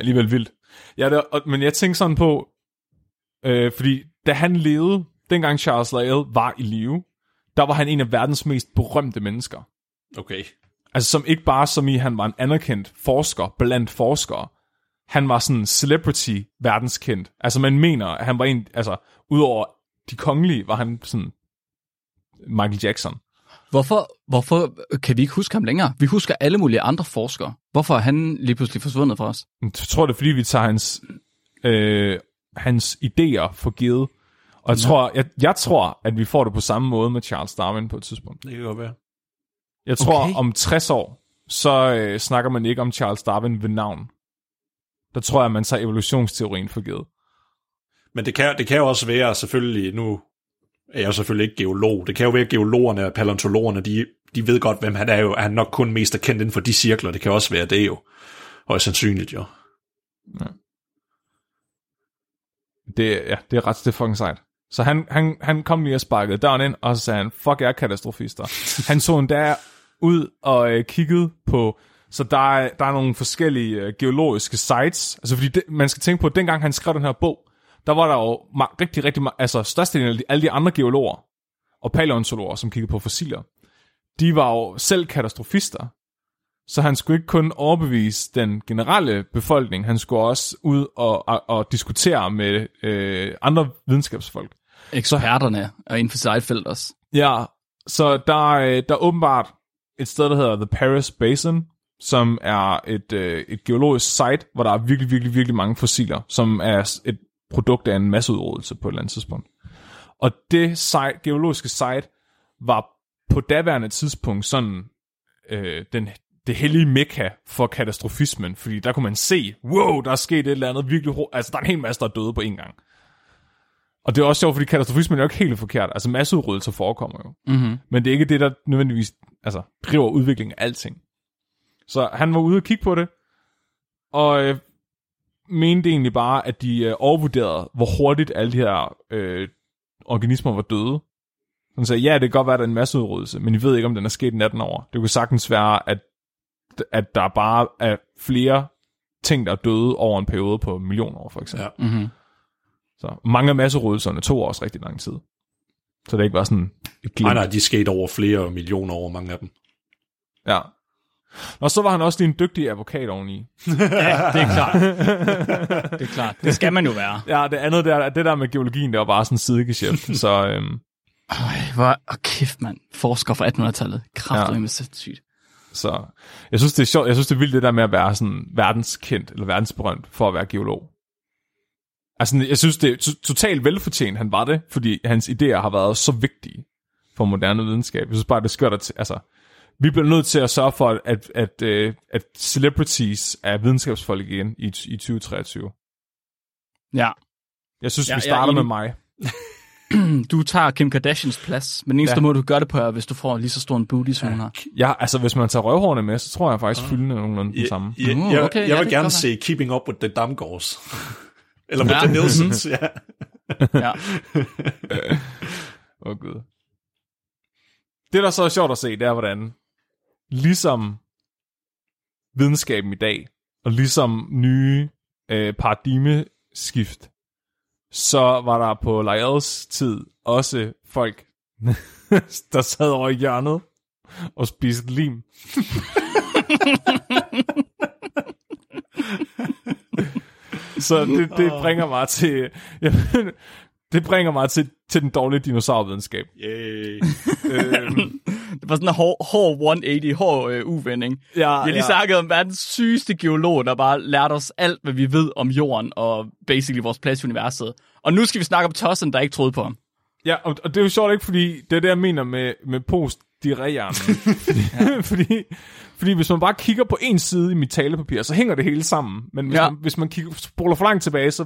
alligevel vildt. Ja, det, og, men jeg tænkte sådan på, øh, fordi da han levede, dengang Charles Lyell var i live, der var han en af verdens mest berømte mennesker. Okay. Altså som ikke bare som i, han var en anerkendt forsker blandt forskere. Han var sådan celebrity verdenskendt. Altså man mener, at han var en, altså udover de kongelige, var han sådan Michael Jackson. Hvorfor, hvorfor kan vi ikke huske ham længere? Vi husker alle mulige andre forskere. Hvorfor er han lige pludselig forsvundet fra os? Jeg tror, det er, fordi vi tager hans, øh, hans idéer for givet. Og jeg, tror, jeg, jeg tror, at vi får det på samme måde med Charles Darwin på et tidspunkt. Det kan godt være. Jeg tror, Okay. om 60 år, så øh, snakker man ikke om Charles Darwin ved navn. Der tror jeg, at man tager evolutionsteorien for givet. Men det kan, det kan jo også være, selvfølgelig, nu jeg jo selvfølgelig ikke geolog, det kan jo være, at geologerne og paleontologerne, de, de ved godt, hvem han er jo. Er han nok kun mest er kendt inden for de cirkler, det kan også være det jo. Højst sandsynligt jo. Det, ja, det er ret, det er fucking sejt. Så han, han, han kom lige og sparkede døren ind, og så sagde han, fuck jeg er katastrofister. han så endda ud og øh, kiggede på, så der er, der er nogle forskellige øh, geologiske sites, altså fordi det, man skal tænke på, at dengang han skrev den her bog, der var der jo rigtig, rigtig, ma- altså størstedelen af alle de andre geologer og paleontologer, som kiggede på fossiler, de var jo selv katastrofister. Så han skulle ikke kun overbevise den generelle befolkning, han skulle også ud og, og, og diskutere med øh, andre videnskabsfolk. Eksperterne er inden for sit eget felt også. Ja, så der, er- der er åbenbart et sted, der hedder The Paris Basin, som er et, øh, et geologisk site, hvor der er virkelig, virkelig, virkelig mange fossiler, som er et produkt af en masseudryddelse på et eller andet tidspunkt. Og det site, geologiske site var på daværende tidspunkt sådan øh, den, det hellige mekka for katastrofismen, fordi der kunne man se, wow, der er sket et eller andet virkelig hurtigt. Altså, der er en hel masse, der er døde på en gang. Og det er også sjovt, fordi katastrofismen er jo ikke helt forkert. Altså, masseudryddelser forekommer jo. Mm-hmm. Men det er ikke det, der nødvendigvis altså, driver udviklingen af alting. Så han var ude og kigge på det, og øh, mente egentlig bare, at de øh, overvurderede, hvor hurtigt alle de her øh, organismer var døde. Han sagde, ja, det kan godt være, at der er en masseudryddelse, men I ved ikke, om den er sket natten over. Det kunne sagtens være, at, at der bare er flere ting, der er døde over en periode på millioner år, for eksempel. Ja. Mm-hmm. Så mange af masserodelserne tog også rigtig lang tid. Så det ikke var sådan et glimt. Nej, nej, de skete over flere millioner over mange af dem. Ja. Og så var han også lige en dygtig advokat oveni. Ja, det er klart. det er klart. Det skal man jo være. Ja, det andet der, det der med geologien, det var bare sådan en sidegeschæft. så øhm, Øj, hvor oh, kæft, mand. Forsker fra 1800-tallet. Kraftigt ja. med sindssygt. Så jeg synes, det er sjovt. Jeg synes, det er vildt det der med at være sådan verdenskendt eller verdensberømt for at være geolog. Altså, jeg synes, det er to- totalt velfortjent, han var det, fordi hans idéer har været så vigtige for moderne videnskab. Jeg synes bare, det er skørt at... Altså, vi bliver nødt til at sørge for, at, at, at, øh, at celebrities er videnskabsfolk igen i, i 2023. Ja. Jeg synes, Ja, ja, vi jeg er starter med mig. Du tager Kim Kardashians plads, men eneste Ja. ja. måde, du gør det på, er, hvis du får lige så stor en booty, som hun har. Ja, altså, hvis man tager røvhårene med, så tror jeg faktisk, fyldende nogenlunde den samme. Jeg, Uh, jeg, okay, jeg ja, vil gerne se Keeping Up with the Damgaards. Eller with Ja. the Nielsens, ja. Ja. Åh, oh, Gud. Det, der så er sjovt at se, det er, hvordan ligesom videnskaben i dag, og ligesom nye øh, paradigmeskift, så var der på Lyells tid også folk, der sad over i hjørnet og spiste lim. så det, det bringer mig til... Jeg, det bringer mig til, til den dårlige dinosaurvidenskab. Yay. øhm, Det var sådan en hård, hård 180, hård øh, uvending. ja, Vi har lige ja. snakket om verdens sygeste geolog, der bare lærte os alt, hvad vi ved om jorden og basically vores plads i universet. Og nu skal vi snakke om tossen, der ikke troede på ham. Ja, og, og det er jo sjovt ikke, fordi det er det, jeg mener med, med post diarréhjernen. fordi, fordi, fordi hvis man bare kigger på en side i mit talepapir, så hænger det hele sammen. Men hvis, ja. man, hvis man kigger, spoler for langt tilbage, så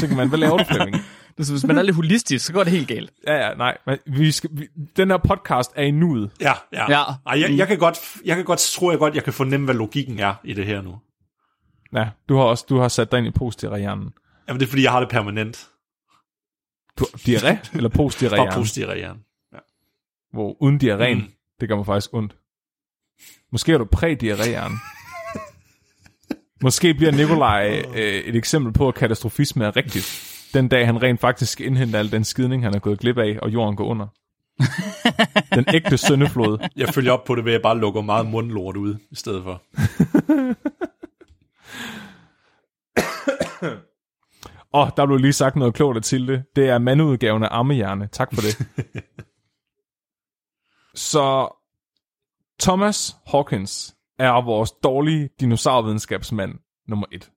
tænker man, hvad laver du, Flemming? Det er, så, hvis man er lidt holistisk, så går det helt galt. Ja, ja, nej. Men vi skal, vi, den her podcast er i nuet. Ja, ja. Ja. Ej, jeg, jeg, kan godt, jeg kan godt, tror jeg godt, jeg kan fornemme, hvad logikken er i det her nu. Ja, du har også du har sat dig ind i post diarréhjernen. Jamen, det er, fordi jeg har det permanent. Du, diarré eller post Bare positiv hjernen. Hvor uden diarréen, Mm. det gør mig faktisk ondt. Måske er du præ-diarréhjernen. Måske bliver Nikolaj øh, et eksempel på, at katastrofisme er rigtigt. Den dag, han rent faktisk indhenter al den skidning, han er gået glip af, og jorden går under. Den ægte søndeflod. Jeg følger op på det ved, at jeg bare lukker meget mundlort ud, i stedet for. Og der blev lige sagt noget klogt til det. Det er mandudgaven af ammehjerne. Tak for det. Så Thomas Hawkins er vores dårlige dinosaurvidenskabsmand nummer et.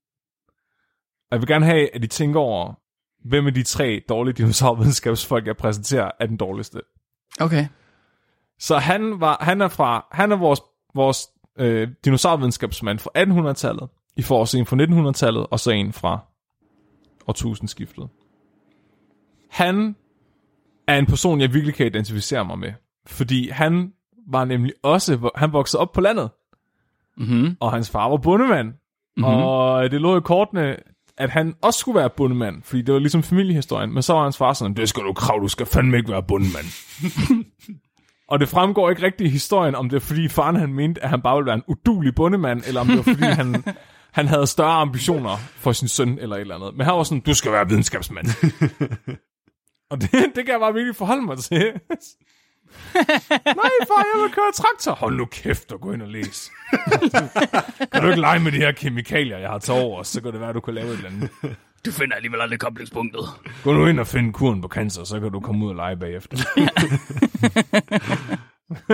Og jeg vil gerne have, at I tænker over, hvem af de tre dårlige dinosaurvidenskabsfolk, jeg præsenterer, er den dårligste. Okay. Så han, var, han er fra, han er vores, vores øh, dinosaurvidenskabsmand fra 1800-tallet. I får også en fra 1900-tallet, og så en fra årtusindskiftet. Han er en person, jeg virkelig kan identificere mig med. Fordi han var nemlig også, han voksede op på landet, Mm-hmm. og hans far var bondemand. Mm-hmm. Og det lå i kortene, at han også skulle være bondemand, fordi det var ligesom familiehistorien. Men så var hans far sådan, det skal du krav, du skal fandme ikke være bondemand. og det fremgår ikke rigtig i historien, om det er fordi faren han mente, at han bare ville være en udulig bondemand, eller om det var fordi han, han havde større ambitioner for sin søn, eller et eller andet. Men han var sådan, du skal være videnskabsmand. og det, det kan jeg bare virkelig forholde mig til. Nej, far, jeg vil køre traktor. Hold nu kæft og gå ind og læs. kan du ikke lege med de her kemikalier, jeg har taget over, så kan det være, du kan lave et eller andet. Du finder alligevel aldrig koblingspunktet. Gå nu ind og find kuren på cancer, så kan du komme ud og lege bagefter.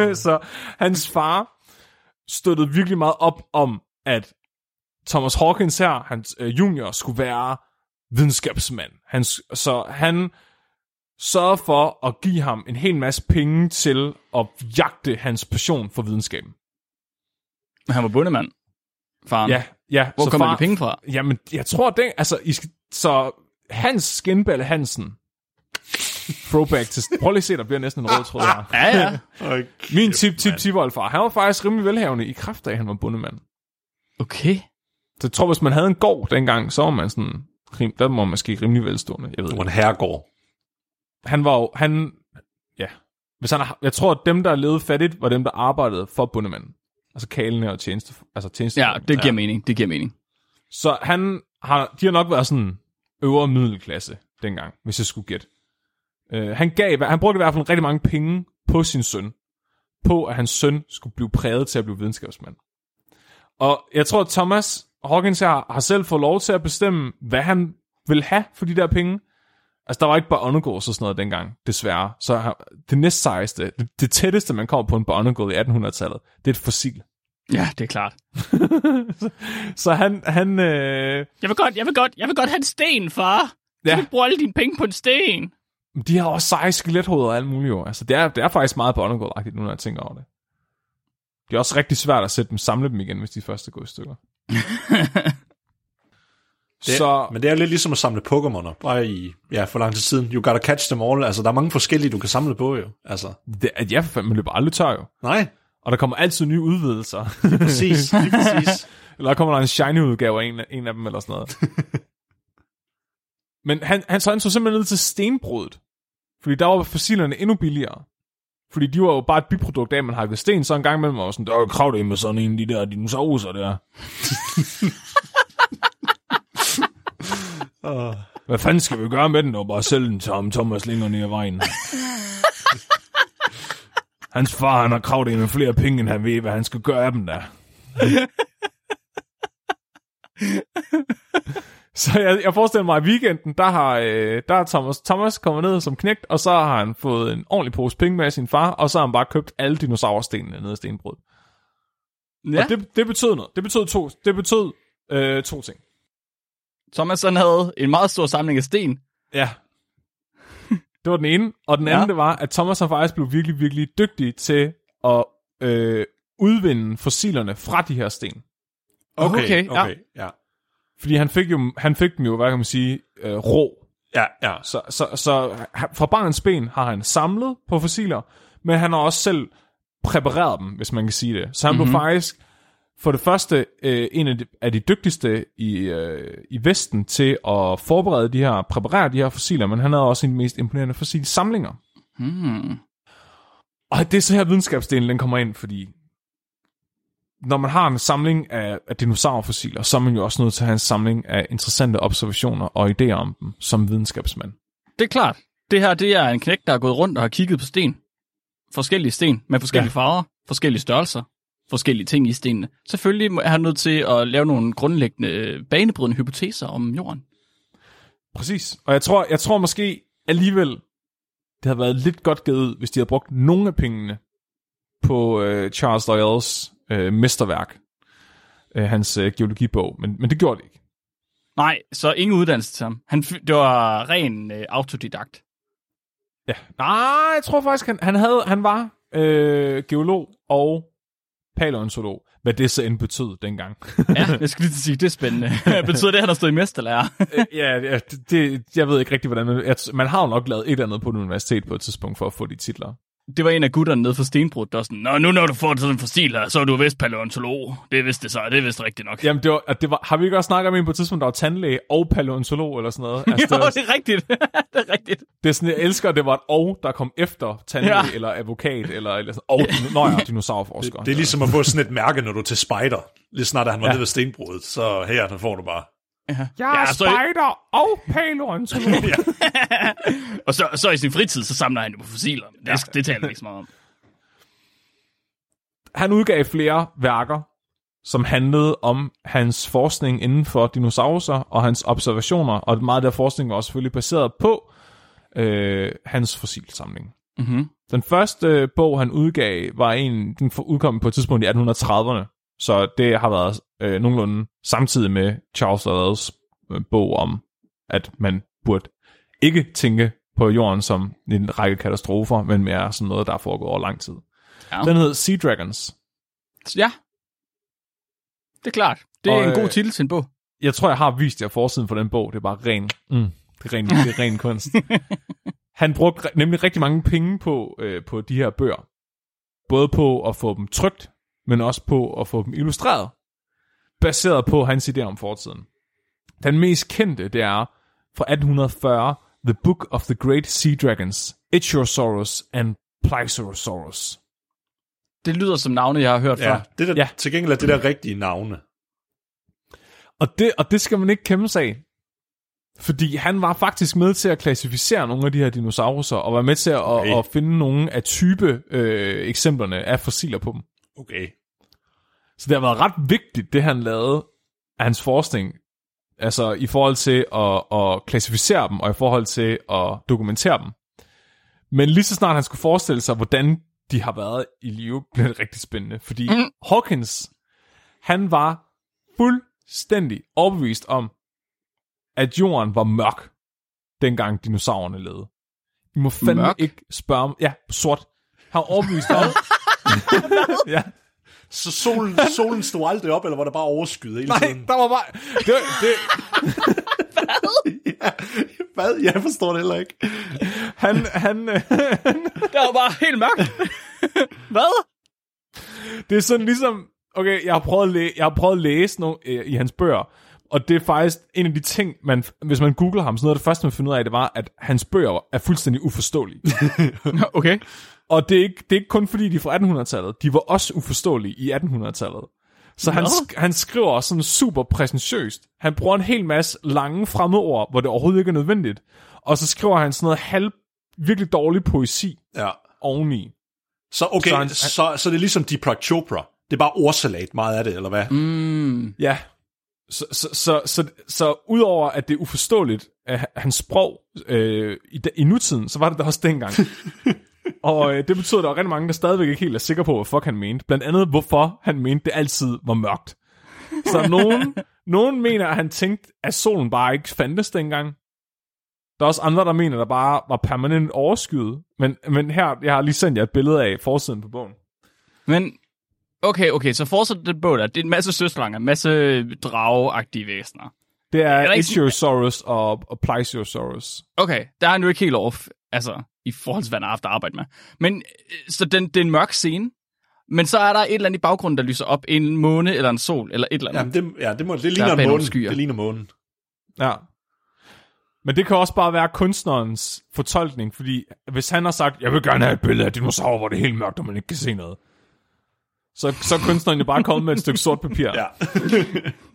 så hans far støttede virkelig meget op om, at Thomas Hawkins her, hans øh, junior, skulle være videnskabsmand. Han, så han sørgede for at give ham en hel masse penge til at jagte hans passion for videnskaben. Men han var bundemand. Faren. Ja, ja. Hvor så kommer de penge fra? Jamen, jeg tror, det, altså, I skal, så Hans Skinballe Hansen, throwback til, prøv lige at se, der bliver næsten en rød tråd her. Ja, ja. Okay, Min tip, tip, tip, far, han var faktisk rimelig velhavende i kraft af, at han var bundemand. Okay. Så jeg tror, hvis man havde en gård dengang, så var man sådan, rim- der var man måske rimelig velstående. Jeg ved Det var en herregård. Han var jo, han, ja. Hvis han, jeg tror, at dem, der levede fattigt, var dem, der arbejdede for bundemanden. Altså kalene og tjeneste, altså tjeneste. Ja, det giver mening. Det giver mening. Så han har, de har nok været sådan øvre middelklasse, dengang, hvis jeg skulle gætte. Øh, han, gav, han brugte i hvert fald rigtig mange penge på sin søn, på at hans søn skulle blive præget til at blive videnskabsmand. Og jeg tror, at Thomas Hawkins har, har selv fået lov til at bestemme, hvad han vil have for de der penge. Altså, der var ikke Barnegårds og sådan noget dengang, desværre. Så det næst sejeste, det, det tætteste, man kommer på en Barnegård i 1800-tallet, det er et fossil. Ja, det er klart. Så han, han øh, Jeg vil godt, jeg vil godt, jeg vil godt have en sten, far. Ja. Du vil bruge alle dine penge på en sten. de har også seje skelethoveder og alt muligt jo. Altså, det er, det er faktisk meget Barnegård-agtigt, nu når jeg tænker over det. Det er også rigtig svært at sætte dem, samle dem igen, hvis de først er gået i stykker. Det, så Men det er lidt ligesom at samle Pokémoner, bare i, ja, for lang tid siden. You gotta catch them all. Altså, der er mange forskellige, du kan samle på, jo. Altså, det, at jeg for fanden, man løber aldrig tør jo. nej, Og der kommer altid nye udvidelser. præcis, lige præcis. eller der kommer der en shiny udgave af en, en af dem, eller sådan noget. Men han, han, så han så simpelthen ned til stenbruddet. Fordi der var fossilerne endnu billigere. Fordi de var jo bare et biprodukt af, at man hakkede sten, så en gang imellem var sådan, der er krav det med sådan en af de der dinosaurer der. Uh, Hvad fanden skal vi gøre med den, og bare sælge den til ham, Thomas længere ned ad vejen? Hans far, han har kravet ind med flere penge, end han ved, hvad han skal gøre af dem der. Så jeg, jeg forestiller mig, at i weekenden, der har, øh, der har Thomas, Thomas kommet ned som knægt, og så har han fået en ordentlig pose penge med af sin far, og så har han bare købt alle dinosaurstenene nede i stenbrud. Ja. Og det, det betød noget. Det betød to, det betød, øh, to ting. Thomas han havde en meget stor samling af sten. Ja. Det var den ene. Og den Ja. anden, det var, at Thomas har faktisk blevet virkelig, virkelig dygtig til at øh, udvinde fossilerne fra de her sten. okay, Okay, okay, ja. ja. Fordi han fik, jo, han fik dem jo, hvad kan man sige, øh, rå. Ja, ja. Så, så, så han- fra barnets ben har han samlet på fossiler, men han har også selv præpareret dem, hvis man kan sige det. Så han mm-hmm. blev faktisk for det første øh, en af de, af de dygtigste i, øh, i Vesten til at forberede de her, præparere de her fossiler, men han havde også en af de mest imponerende fossilsamlinger. Hmm. Og det er så her videnskabsdelen, den kommer ind, fordi når man har en samling af, af dinosaurfossiler, så er man jo også nødt til at have en samling af interessante observationer og idéer om dem som videnskabsmand. Det er klart. Det her, det er en knæk, der er gået rundt og har kigget på sten. Forskellige sten med forskellige ja. farver, forskellige størrelser, forskellige ting i stenene. Selvfølgelig er han nødt til at lave nogle grundlæggende øh, banebrydende hypoteser om jorden. Præcis. Og jeg tror, jeg tror måske alligevel, det havde været lidt godt givet ud, hvis de havde brugt nogle af pengene på øh, Charles Lyells øh, mesterværk, øh, hans øh, geologibog, men, men det gjorde de ikke. Nej, så ingen uddannelse til ham. Han, det var ren øh, autodidakt. Ja. Nej, jeg tror faktisk, han, han, havde, han var øh, geolog og paleontolog, hvad det så end betød dengang. Ja, jeg skal lige sige, det er spændende. Betyder det, at han har stået i mesterlærer? Øh, ja, ja det, det, jeg ved ikke rigtig, hvordan man... Man har jo nok lavet et eller andet på et universitet på et tidspunkt for at få de titler. Det var en af gutterne nede for Stenbrud, der var sådan, Nå, nu når du får sådan en fossil her, så er du vist paleontolog. Det er vist det så, det er vist rigtigt nok. Jamen, det var, at det var, har vi ikke også snakket om en på et tidspunkt, der var tandlæge og paleontolog eller sådan noget? Altså, jo, det, var, det er rigtigt. det er rigtigt. det er sådan, jeg elsker, at det var et og, der kom efter tandlæge Ja. eller advokat, eller, eller sådan, og, nå ja, dinosaurforsker. Det er ligesom at få sådan et mærke, når du er til spider. Lige snart at han var Ja. nede ved stenbruddet, så her, den får du bare. Ja. jeg Ja, er så- spider og paleontolog. Og så, så i sin fritid, så samler han jo på fossiler. Det, ja. det taler vi ikke så meget om. Han udgav flere værker, som handlede om hans forskning inden for dinosaurer og hans observationer, og meget af der forskning var også selvfølgelig baseret på øh, hans fossilsamling. Mm-hmm. Den første øh, bog, han udgav, var en, den udkom på et tidspunkt i 1830'erne, så det har været øh, nogenlunde samtidig med Charles Lyells øh, bog om, at man burde ikke tænke på jorden som en række katastrofer, men mere sådan noget, der er foregået over lang tid. Ja. Den hed Sea Dragons. ja. Det er klart. Det er Og, en god øh, titel til en bog. Jeg tror, jeg har vist jer forsiden for den bog. Det er bare ren, mm, det er ren, det er ren kunst. Han brugte nemlig rigtig mange penge på, øh, på de her bøger. Både på at få dem trygt, men også på at få dem illustreret. Baseret på hans idé om fortiden. Den mest kendte, det er fra 1840, The Book of the Great Sea Dragons, Ichthyosaurus and Plesiosaurus. Det lyder som navne, jeg har hørt Ja, før. det der, Ja. til gengæld er det der rigtige navne. Og det, og det skal man ikke kæmpe sig af. Fordi han var faktisk med til at klassificere nogle af de her dinosaurer, og var med til at, Okay. at, at finde nogle af type øh, eksemplerne af fossiler på dem. Okay. Så det har været ret vigtigt, det han lavede af hans forskning, altså i forhold til at, at klassificere dem, og i forhold til at dokumentere dem. Men lige så snart han skulle forestille sig, hvordan de har været i live, blev det rigtig spændende. Fordi mm. Hawkins, han var fuldstændig overbevist om, at jorden var mørk, dengang dinosaurerne levede. I må fandme Mørk? ikke spørge om... Ja, sort. Han var overbevist om... ja. Så solen, solen stod aldrig op, eller var der bare overskyet hele Nej, tiden? der var bare... Det, det, Ja, hvad? Jeg forstår det heller ikke. han, han, øh, Det var bare helt mørkt. Hvad? det er sådan ligesom... Okay, jeg har prøvet at, læ- jeg har prøvet at læse nogle, øh, i hans bøger, og det er faktisk en af de ting, man, hvis man googler ham, så noget af det første, man finder ud af, det var, at hans bøger er fuldstændig uforståelige. Okay. Og det er, ikke, det er ikke kun fordi, de er fra 1800-tallet. De var også uforståelige i 1800-tallet. Så han, Nå. sk- han skriver sådan super præsentøst. Han bruger en hel masse lange fremmedord, hvor det overhovedet ikke er nødvendigt. Og så skriver han sådan noget halv, virkelig dårlig poesi Ja. oveni. Så okay, Så så, han- så, så det er ligesom Deepak Chopra. Det er bare ordsalat meget af det, eller hvad? Mm. Ja. Så, så, så, så, så udover at det er uforståeligt, at hans sprog øh, i, i nutiden, så var det da også dengang. og øh, det betyder, at der er rigtig mange, der stadigvæk ikke helt er sikre på, hvad fuck han mente. Blandt andet, hvorfor han mente, det altid var mørkt. Så nogen, nogen mener, at han tænkte, at solen bare ikke fandtes dengang. Der er også andre, der mener, der bare var permanent overskyet. Men, men her, jeg har lige sendt jer et billede af forsiden på bogen. Men, okay, okay, så fortsæt det båd der. Det er en masse søslanger, en masse drageagtige væsener. Det er, ikke- Ichthyosaurus og, og Plesiosaurus. Okay, der er han jo ikke helt off, altså, i forhold til, hvad han har haft at arbejde med. Men, øh, så den, det er en mørk scene, men så er der et eller andet i baggrunden, der lyser op. En måne eller en sol, eller et eller andet. Jamen, det, ja, det, må, det er ligner en måne. skyer. Det ligner månen. Ja. Men det kan også bare være kunstnerens fortolkning, fordi hvis han har sagt, jeg vil gerne have et billede af dinosaurer, hvor det er helt mørkt, og man ikke kan se noget, så, så er kunstneren jo bare kommet med et stykke sort papir. Ja.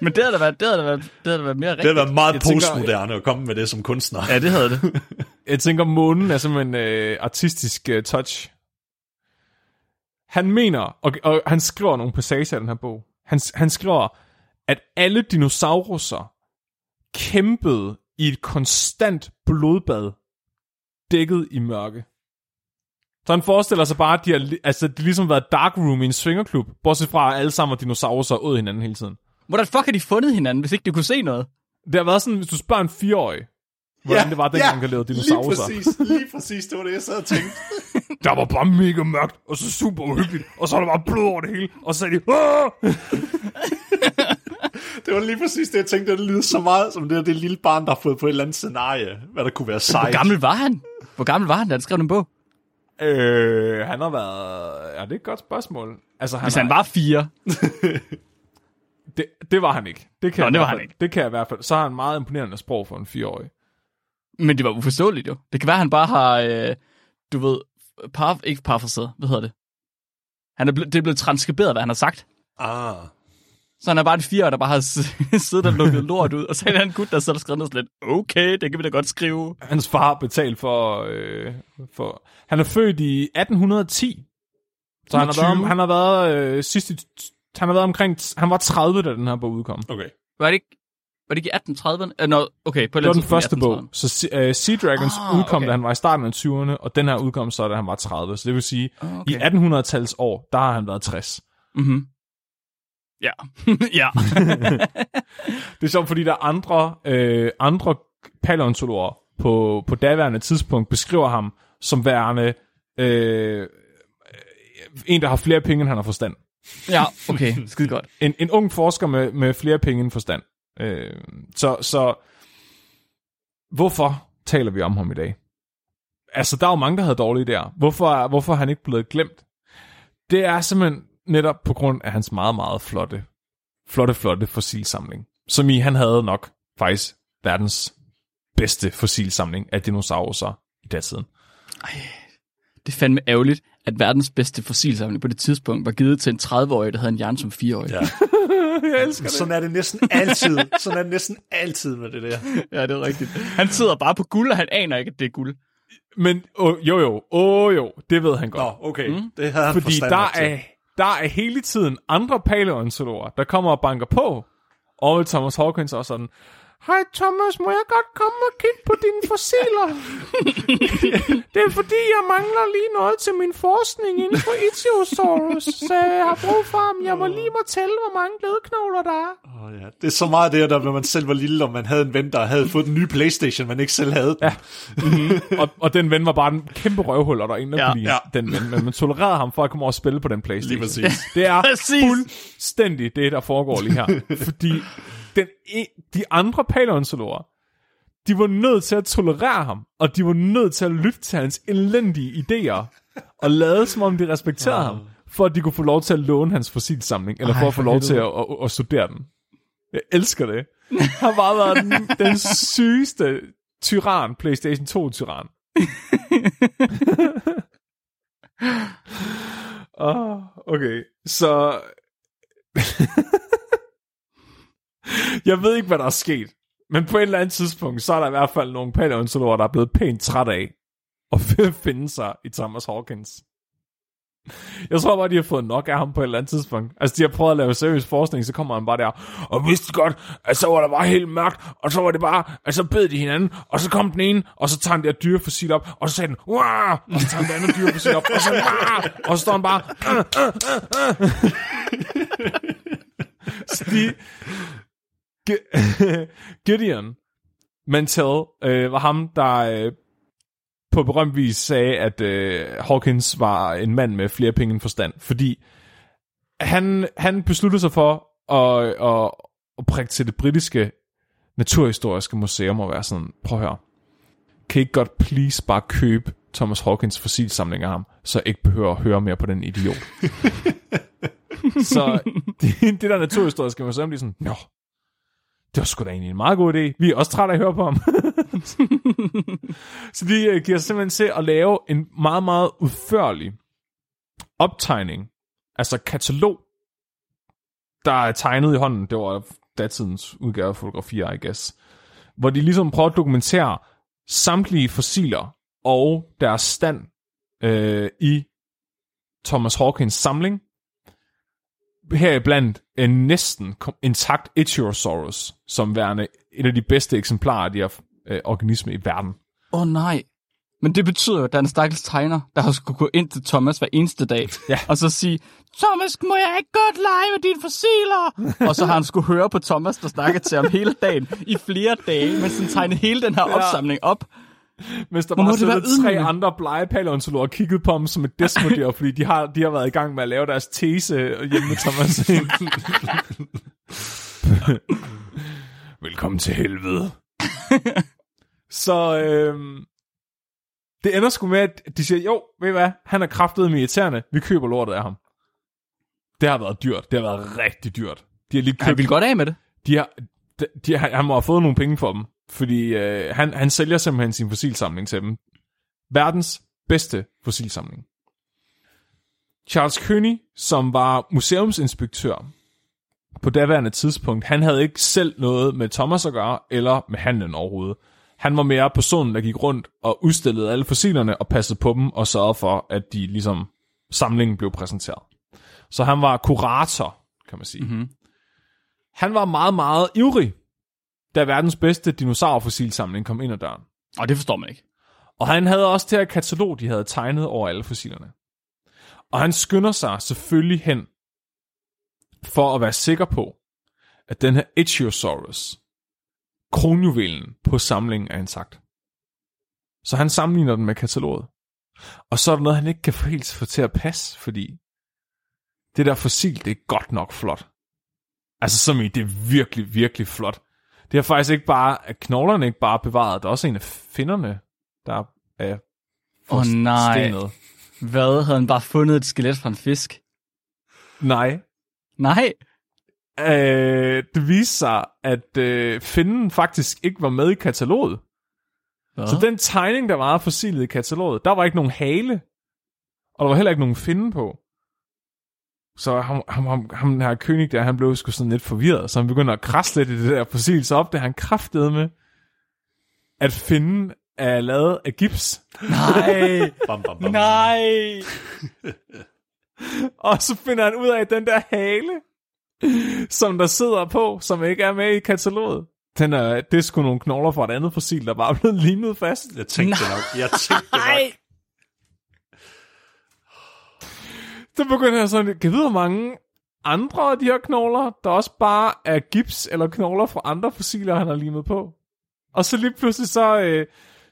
Men det havde da været, det havde da været, det havde da været mere Det rigtigt. har været meget Jeg tænker- postmoderne at komme med det som kunstner. Ja, det havde det. Jeg tænker, månen er simpelthen øh, artistisk øh, touch. Han mener, og, og han skriver nogle passager i den her bog, han, han skriver, at alle dinosauruser kæmpede i et konstant blodbad, dækket i mørke. Så han forestiller sig bare, at de har, altså, det har ligesom været dark room i en swingerklub, bortset fra, at alle sammen var dinosaurer og åd hinanden hele tiden. Hvordan fuck har de fundet hinanden, hvis ikke de kunne se noget? Det har været sådan, hvis du spørger en fireårig, hvordan det var, dengang, der levede dinosaurer. Lige præcis, lige præcis, det var det, jeg sad og tænkte. Der var bare mega mørkt, og så super uhyggeligt, og så var der bare blod over det hele, og så sagde de! Det var lige præcis det, jeg tænkte, det lyder så meget som det, der, det lille barn, der har fået på et eller andet scenarie, hvad der kunne være Hvor sejt. gammel var han? Hvor gammel var han, da han skrev den bog? Øh, han har været... Ja, det er et godt spørgsmål. Altså, han Hvis har, han var fire. Det, det var han ikke. Det kan, Nå, jeg det var han ikke. Det kan jeg i hvert fald. Så har han meget imponerende sprog for en fireårig. Men det var uforståeligt jo. Det kan være, han bare har, øh, du ved, par, ikke parfraseret, hvad hedder det? Han er ble, det er blevet transkriberet, hvad han har sagt. Ah. Så han er bare en fire, der bare har siddet og lukket lort ud, og så er der en gut, der sidder og skrevet noget lidt, okay, det kan vi da godt skrive. Hans far har betalt for... Øh, for han er født i 1810. Så han har 20. været, han har været øh, sidst i, han har været omkring... Han var 30, da den her bog udkom. Okay. Var det ikke, var det ikke i 1830'erne? Uh, no, okay, på et Det var den i første bog. 1830'erne. Så uh, Sea Dragons Ah, udkom, okay. da han var i starten af 20'erne, og den her udkom så, da han var 30. Så det vil sige, Ah, i okay. 1800-tals år, der har han været 60. Mhm. Ja. ja. Det er sjovt, fordi der er andre, øh, andre paleontologer på, på daværende tidspunkt beskriver ham som værende øh, en, der har flere penge, end han har forstand. ja, okay, skide godt. En, en ung forsker med, med flere penge end forstand. Øh, så, så hvorfor taler vi om ham i dag? Altså, der er jo mange, der havde dårlige idéer. Hvorfor, hvorfor er han ikke blevet glemt? Det er simpelthen netop på grund af hans meget, meget flotte, flotte, flotte fossilsamling. Som i, han havde nok faktisk verdens bedste fossilsamling af dinosaurer i datiden. Det er fandme ærgerligt, at verdens bedste fossilsamling på det tidspunkt var givet til en 30-årig, der havde en hjerne som 4-årig. Ja. Jeg elsker det. Sådan er det næsten altid. Sådan er det næsten altid med det der. ja, det er rigtigt. Han sidder bare på guld, og han aner ikke, at det er guld. Men oh, jo jo, åh oh, jo, det ved han godt. Nå, okay. Mm. Det havde han Fordi forstand der til. er, der er hele tiden andre paleontologer, der kommer og banker på. Og Thomas Hawkins og sådan, Hej Thomas, må jeg godt komme og kigge på dine fossiler? det er fordi, jeg mangler lige noget til min forskning inden for Ichthyosaurus, så jeg har brug for ham. Jeg må lige må tælle, hvor mange ledknogler der er. Oh, ja. Det er så meget det, der når man selv var lille, og man havde en ven, der havde fået den nye Playstation, man ikke selv havde. Ja. og, og den ven var bare en kæmpe røvhul, og der er ingen, der Ja, kunne lide ja. den ven. Men man tolererede ham for at komme over og spille på den Playstation. Lige præcis. Det er Præcis. fuldstændig det, der foregår lige her. Fordi den, e- de andre paleontologer, de var nødt til at tolerere ham, og de var nødt til at lytte til hans elendige idéer, og lade som om de respekterede ham, for at de kunne få lov til at låne hans fossilsamling, eller Ej, for at få lov til at, at, at, studere den. Jeg elsker det. Han været den, den sygeste tyran, PlayStation 2-tyran. oh, okay, så jeg ved ikke, hvad der er sket. Men på et eller andet tidspunkt, så er der i hvert fald nogle paleontologer, der er blevet pænt træt af at finde sig i Thomas Hawkins. Jeg tror bare, de har fået nok af ham på et eller andet tidspunkt. Altså, de har prøvet at lave seriøs forskning, så kommer han bare der, og vidste godt, at så var der bare helt mørkt, og så var det bare, at så bed de hinanden, og så kom den ene, og så tager han det her dyrefossil op, og så sagde den, Wah! og så tager han det andet dyrefossil op, og så, Wah! og så står han bare, øh, øh, øh, så de, Gideon Mantell øh, var ham, der øh, på berømt vis sagde, at øh, Hawkins var en mand med flere penge end forstand, fordi han, han besluttede sig for at, at, at prikke til det britiske naturhistoriske museum og være sådan, prøv at høre, kan I ikke godt please bare købe Thomas Hawkins fossilsamling af ham, så jeg ikke behøver at høre mere på den idiot. så det, det der naturhistoriske museum, de er sådan, nå, det var sgu da egentlig en meget god idé. Vi er også trætte af at høre på ham. så de øh, giver sig simpelthen til at lave en meget, meget udførlig optegning, altså katalog, der er tegnet i hånden. Det var datidens udgave af fotografier, I guess. Hvor de ligesom prøver at dokumentere samtlige fossiler og deres stand øh, i Thomas Hawkins samling, heriblandt en næsten intakt Ichthyosaurus, som værende et af de bedste eksemplarer af de her øh, organismer i verden. Åh oh, nej. Men det betyder jo, at der er en stakkels tegner, der har skulle gå ind til Thomas hver eneste dag, Ja. og så sige, Thomas, må jeg ikke godt lege med dine fossiler? og så har han skulle høre på Thomas, der snakker til ham hele dagen, i flere dage, mens han tegnede hele den her opsamling op. Mens der Hvor bare sidder tre andre blege paleontologer og kigget på ham som et desmodyr, fordi de har, de har været i gang med at lave deres tese hjemme med Thomas. Velkommen til helvede. Så øhm, det ender sgu med, at de siger, jo, ved I hvad, han er kraftet med irriterende, vi køber lortet af ham. Det har været dyrt, det har været rigtig dyrt. De har lige Han købt ville godt af med det. de har, de, de har, han må have fået nogle penge for dem, fordi øh, han, han sælger simpelthen sin fossilsamling til dem. Verdens bedste fossilsamling. Charles König, som var museumsinspektør på daværende tidspunkt, han havde ikke selv noget med Thomas at gøre, eller med handlen overhovedet. Han var mere personen, der gik rundt og udstillede alle fossilerne og passede på dem og sørgede for, at de ligesom samlingen blev præsenteret. Så han var kurator, kan man sige. Mm-hmm. Han var meget, meget ivrig, da verdens bedste dinosaurfossilsamling kom ind ad døren. Og det forstår man ikke. Og han havde også det her katalog, de havde tegnet over alle fossilerne. Og han skynder sig selvfølgelig hen for at være sikker på, at den her Ichthyosaurus, kronjuvelen på samlingen, er intakt. Så han sammenligner den med kataloget. Og så er der noget, han ikke kan få helt få til at passe, fordi det der fossil, det er godt nok flot. Altså som i, det er virkelig, virkelig flot. Det er faktisk ikke bare, at knoglerne ikke bare er bevaret, der er også en af finnerne, der er Åh, nej. forstenet. Hvad? Havde han bare fundet et skelet fra en fisk? Nej. Nej. Øh, det viste sig, at øh, finnen faktisk ikke var med i kataloget. Hvad? Så den tegning, der var af fossilet i kataloget, der var ikke nogen hale. Og der var heller ikke nogen finde på. Så ham, ham, ham, ham den her König der, han blev sgu sådan lidt forvirret, så han begyndte at krasse lidt i det der fossil, så opdagede han kraftede med, at finden er lavet af gips. Nej, Bam, bam, bam. nej. Og så finder han ud af, at den der hale, som der sidder på, som ikke er med i kataloget, den er, det er sgu nogle knogler fra et andet fossil, der bare er blevet limet fast. Jeg tænkte det nok. Jeg tænkte det nok. Så begynder jeg sådan, kan vide, hvor mange andre af de her knogler, der også bare er gips eller knogler fra andre fossiler, han har limet på. Og så lige pludselig så, øh,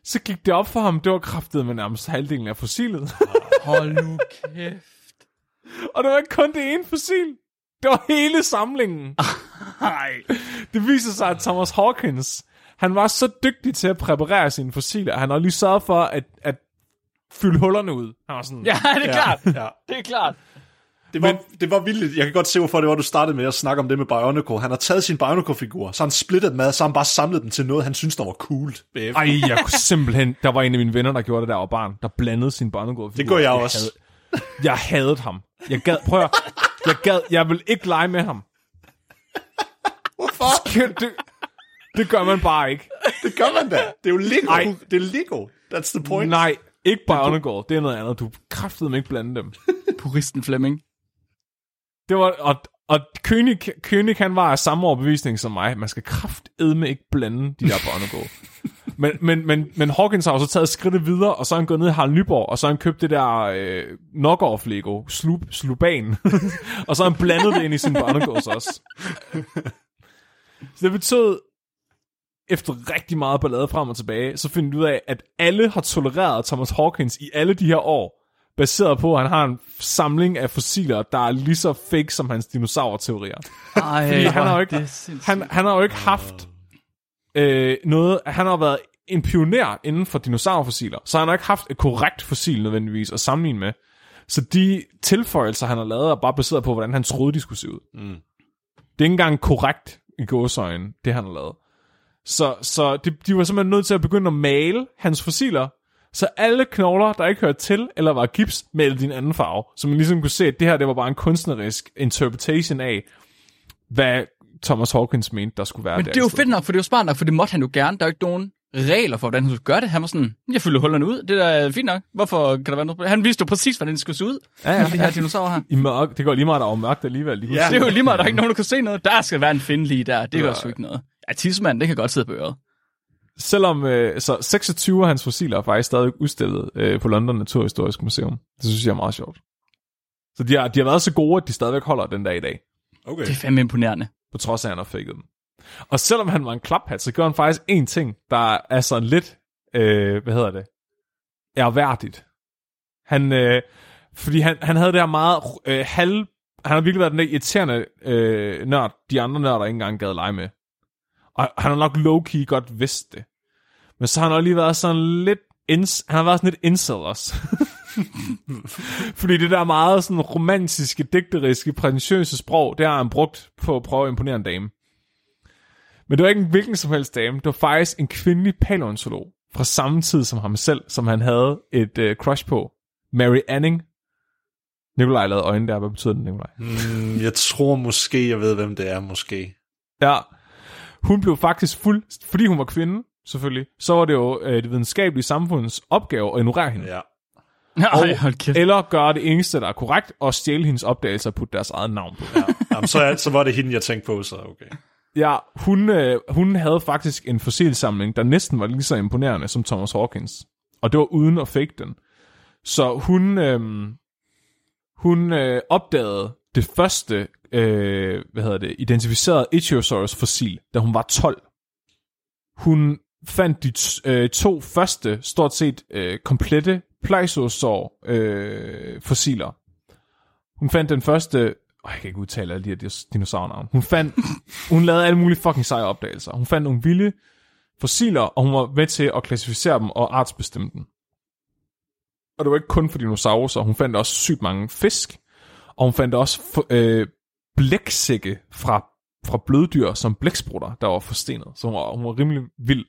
så gik det op for ham, det var kraftet med nærmest halvdelen af fossilet. Hold nu kæft. og det var ikke kun det ene fossil. Det var hele samlingen. Nej. Det viser sig, at Thomas Hawkins, han var så dygtig til at præparere sine fossiler, han har lige sørget for at, at fylde hullerne ud. Han var sådan, Ja, det er klart. Ja. Det er klart. Det var, det var vildt. Jeg kan godt se, hvorfor det var, du startede med at snakke om det med Bionicle. Han har taget sin Bionicle-figur, så han splittet dem ad, så han bare samlet dem til noget, han synes, der var cool. bagefter. Ej, jeg kunne simpelthen... Der var en af mine venner, der gjorde det der var barn, der blandede sin barnegård. Det gør jeg også. Havde, jeg havde ham. Jeg gad... Prøv at, Jeg gad... Jeg vil ikke lege med ham. Hvorfor? Det, det gør man bare ikke. Det gør man da. Det er jo Lego. Ej. Det er Lego. That's the point. Nej, ikke Bionicle. Det er noget andet. Du kræftede ikke blande dem. Puristen Flemming. Det var... Og, og König, König, han var af samme overbevisning som mig. Man skal kraftedme ikke blande de der Bionicle. Men, men, men, men Hawkins har jo så taget skridtet videre, og så er han gået ned i Harald Nyborg, og så har han købt det der øh, knock-off Lego, slub, sluban, og så har han blandet det ind i sin barnegårds også. Så det betød, efter rigtig meget ballade frem og tilbage, så finder du ud af, at alle har tolereret Thomas Hawkins i alle de her år, baseret på, at han har en samling af fossiler, der er lige så fake som hans dinosaurteorier. Ej, Fordi han har jo ikke, han, han har jo ikke haft øh, noget, han har været en pioner inden for dinosaurfossiler, så han har ikke haft et korrekt fossil nødvendigvis at sammenligne med. Så de tilføjelser, han har lavet, er bare baseret på, hvordan han troede, de skulle se ud. Mm. Det er ikke engang korrekt i gåsøjne, det han har lavet. Så, så de, de var simpelthen nødt til at begynde at male hans fossiler, så alle knogler, der ikke hørte til, eller var gips, malede din anden farve. Så man ligesom kunne se, at det her, det var bare en kunstnerisk interpretation af, hvad Thomas Hawkins mente, der skulle være Men der. det er jo fedt nok, for det er jo smart nok, for det måtte han jo gerne. Der er jo ikke nogen regler for, hvordan han skulle gøre det. Han var sådan, jeg fylder hullerne ud. Det der er fint nok. Hvorfor kan der være noget? Han vidste jo præcis, hvordan det skulle se ud. Ja, ja, Alle de her dinosaurer her. I mørk, det går lige meget, der er mørkt alligevel. De Ja. Det er jo lige meget, der er ikke nogen, der kan se noget. Der skal være en finde lige der. Det gør Ja. sgu ikke noget. Ja, tidsmanden, det kan godt sidde på øret. Selvom øh, så 26 af hans fossiler er faktisk stadig udstillet øh, på London Naturhistorisk Museum. Det synes jeg er meget sjovt. Så de har, de har været så gode, at de stadigvæk holder den dag i dag. Okay. Det er fandme imponerende. På trods af, at han har faked dem. Og selvom han var en klaphat, så gjorde han faktisk en ting, der er sådan lidt, øh, hvad hedder det, erhverdigt. Han, øh, fordi han, han havde det her meget øh, halv... Han har virkelig været den der irriterende øh, nørd, de andre nørder ikke engang gad lege med. Og han har nok low-key godt vidst det. Men så har han også lige været sådan lidt... Ins, han har været sådan lidt incel også. Fordi det der meget sådan romantiske, digteriske, prætentiøse sprog, det har han brugt på at prøve at imponere en dame. Men det var ikke en hvilken som helst dame. Det var faktisk en kvindelig paleontolog fra samme tid som ham selv, som han havde et øh, crush på. Mary Anning. Nikolaj lavede øjne der. Hvad betyder det, Nikolaj? Mm, jeg tror måske, jeg ved, hvem det er, måske. Ja. Hun blev faktisk fuld, fordi hun var kvinde, selvfølgelig, så var det jo øh, det videnskabelige samfunds opgave at ignorere hende. Ja. Ej, hold kæft. Eller gøre det eneste, der er korrekt, og stjæle hendes opdagelser og putte deres eget navn på. ja. Jamen, så, så var det hende, jeg tænkte på, så okay. Ja, hun, øh, hun havde faktisk en fossilsamling, der næsten var lige så imponerende som Thomas Hawkins. Og det var uden at fake den. Så hun, øh, hun øh, opdagede det første, øh, hvad hedder det, identificerede Ichthyosaurus fossil, da hun var 12. Hun fandt de øh, to første, stort set øh, komplette plesiosaur øh, fossiler. Hun fandt den første, åh, jeg kan ikke udtale alle de her dinosaurnavne. Hun fandt, hun lavede alle mulige fucking seje opdagelser. Hun fandt nogle vilde fossiler, og hun var med til at klassificere dem og artsbestemme dem. Og det var ikke kun for dinosaurer, hun fandt også sygt mange fisk, og hun fandt også for, øh, blæksække fra, fra bløddyr som blæksprutter, der var forstenet. Så hun var, hun var rimelig vild.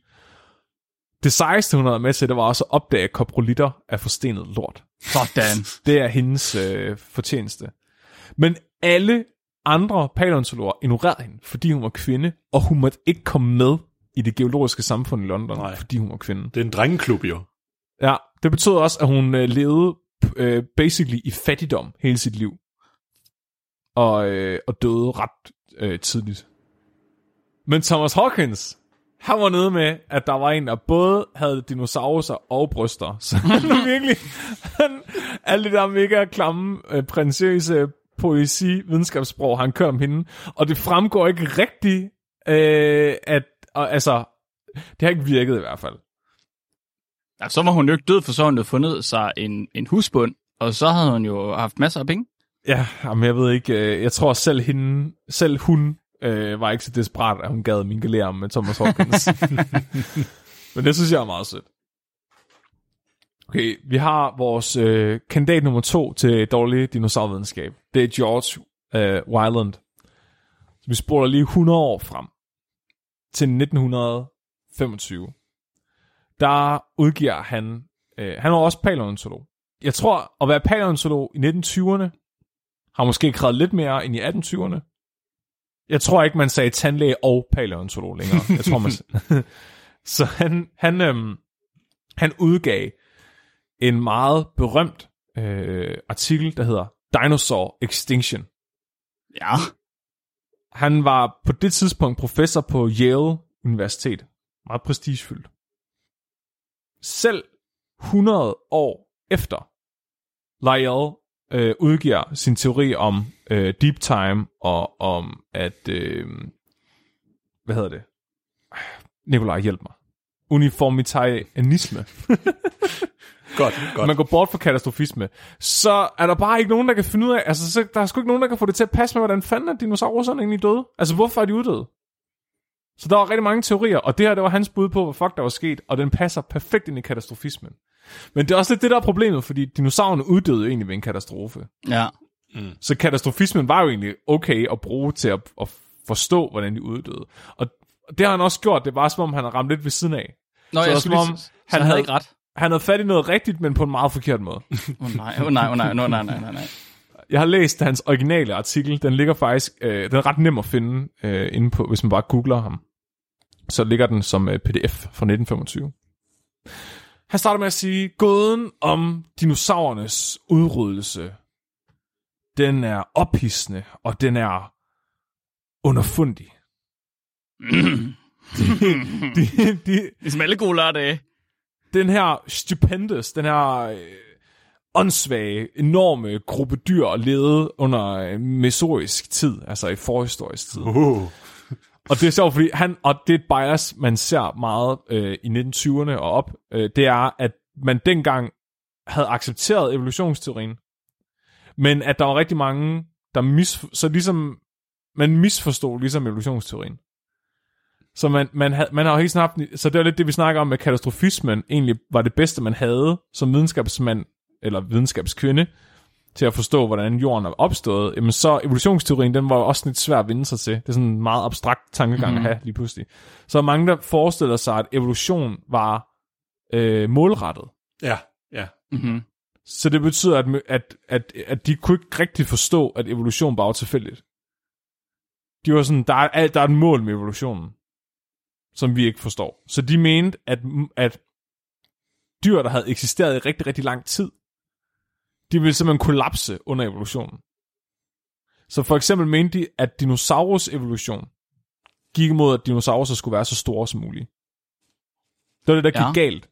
Det sejeste, hun havde med til, det var også at opdage koprolitter af forstenet lort. Sådan. Det er hendes øh, fortjeneste. Men alle andre paleontologer ignorerede hende, fordi hun var kvinde, og hun måtte ikke komme med i det geologiske samfund i London, Nej. fordi hun var kvinde. Det er en drengeklub jo. Ja, det betød også, at hun øh, levede øh, basically i fattigdom hele sit liv. Og, øh, og døde ret øh, tidligt. Men Thomas Hawkins, han var nede med, at der var en, der både havde dinosaurer og bryster. Så han er virkelig... Han, alle det der mega klamme, øh, prinsøse poesi, videnskabssprog, han kører om hende. Og det fremgår ikke rigtigt, øh, at... Og, altså, det har ikke virket i hvert fald. Ja, så var hun jo ikke død, for så havde hun jo fundet sig en, en husbund, og så havde hun jo haft masser af penge. Ja, men jeg ved ikke, øh, jeg tror selv hende, selv hun øh, var ikke så desperat, at hun gad mingelere med Thomas Hawkins. men det synes jeg er meget sødt. Okay, vi har vores øh, kandidat nummer to til dårlig dinosaurvidenskab. Det er George øh, Wyland. Så vi spoler lige 100 år frem til 1925. Der udgiver han, øh, han var også paleontolog. Jeg tror, at være paleontolog i 1920'erne har måske krævet lidt mere end i 1820'erne. Jeg tror ikke, man sagde tandlæge og paleontolog længere. Jeg tror, man... Så han, han, øhm, han udgav en meget berømt øh, artikel, der hedder Dinosaur Extinction. Ja. Han var på det tidspunkt professor på Yale Universitet. Meget prestigefyldt. Selv 100 år efter Lyell øh, udgiver sin teori om øh, deep time og om at øh, hvad hedder det? Nikolaj, hjælp mig. Uniformitarianisme. Godt, godt. Man går bort fra katastrofisme. Så er der bare ikke nogen, der kan finde ud af... Altså, så, der er sgu ikke nogen, der kan få det til at passe med, hvordan fanden er dinosaurer sådan egentlig døde? Altså, hvorfor er de uddøde? Så der var rigtig mange teorier, og det her, det var hans bud på, hvad fuck der var sket, og den passer perfekt ind i katastrofismen. Men det er også lidt det, der er problemet, fordi dinosaurerne uddøde egentlig ved en katastrofe. Ja. Så katastrofismen var jo egentlig okay at bruge til at, at forstå, hvordan de uddøde. Og det har han også gjort, det var som om, han har ramt lidt ved siden af. Nå, Så jeg skulle om, så han han havde ikke ret. Han havde fat i noget rigtigt, men på en meget forkert måde. Åh oh, nej, oh, nej, oh, nej, oh, nej, nej, nej, nej. Jeg har læst hans originale artikel. Den ligger faktisk, øh, den er ret nem at finde øh, inde på, hvis man bare googler ham. Så ligger den som øh, pdf fra 1925. Han starter med at sige, gåden om dinosaurernes udryddelse, den er ophidsende, og den er underfundig. de, de, Ligesom alle gode lørdage. den her stupendous, den her øh, åndssvage, enorme gruppe dyr levede under øh, mesorisk tid, altså i forhistorisk tid. Uh. Og det er sjovt, fordi han, og det er et bias, man ser meget øh, i 1920'erne og op, øh, det er, at man dengang havde accepteret evolutionsteorien, men at der var rigtig mange, der mis, så ligesom, man misforstod ligesom evolutionsteorien. Så man, man, havde, man har jo helt snart, så det var lidt det, vi snakker om med katastrofismen, egentlig var det bedste, man havde som videnskabsmand, eller videnskabskvinde, til at forstå, hvordan jorden er opstået, jamen så evolutionsteorien, den var også lidt svær at vinde sig til. Det er sådan en meget abstrakt tankegang mm-hmm. at have lige pludselig. Så mange, der forestiller sig, at evolution var øh, målrettet. Ja, ja. Mm-hmm. Så det betyder, at, at, at, at de kunne ikke rigtig forstå, at evolution bare var tilfældigt. De var sådan, der er, alt- der er et mål med evolutionen, som vi ikke forstår. Så de mente, at, at dyr, der havde eksisteret i rigtig, rigtig lang tid, de ville simpelthen kollapse under evolutionen. Så for eksempel mente de, at dinosaurus evolution gik imod, at dinosaurer skulle være så store som muligt. Det var det, der gik Ja. galt.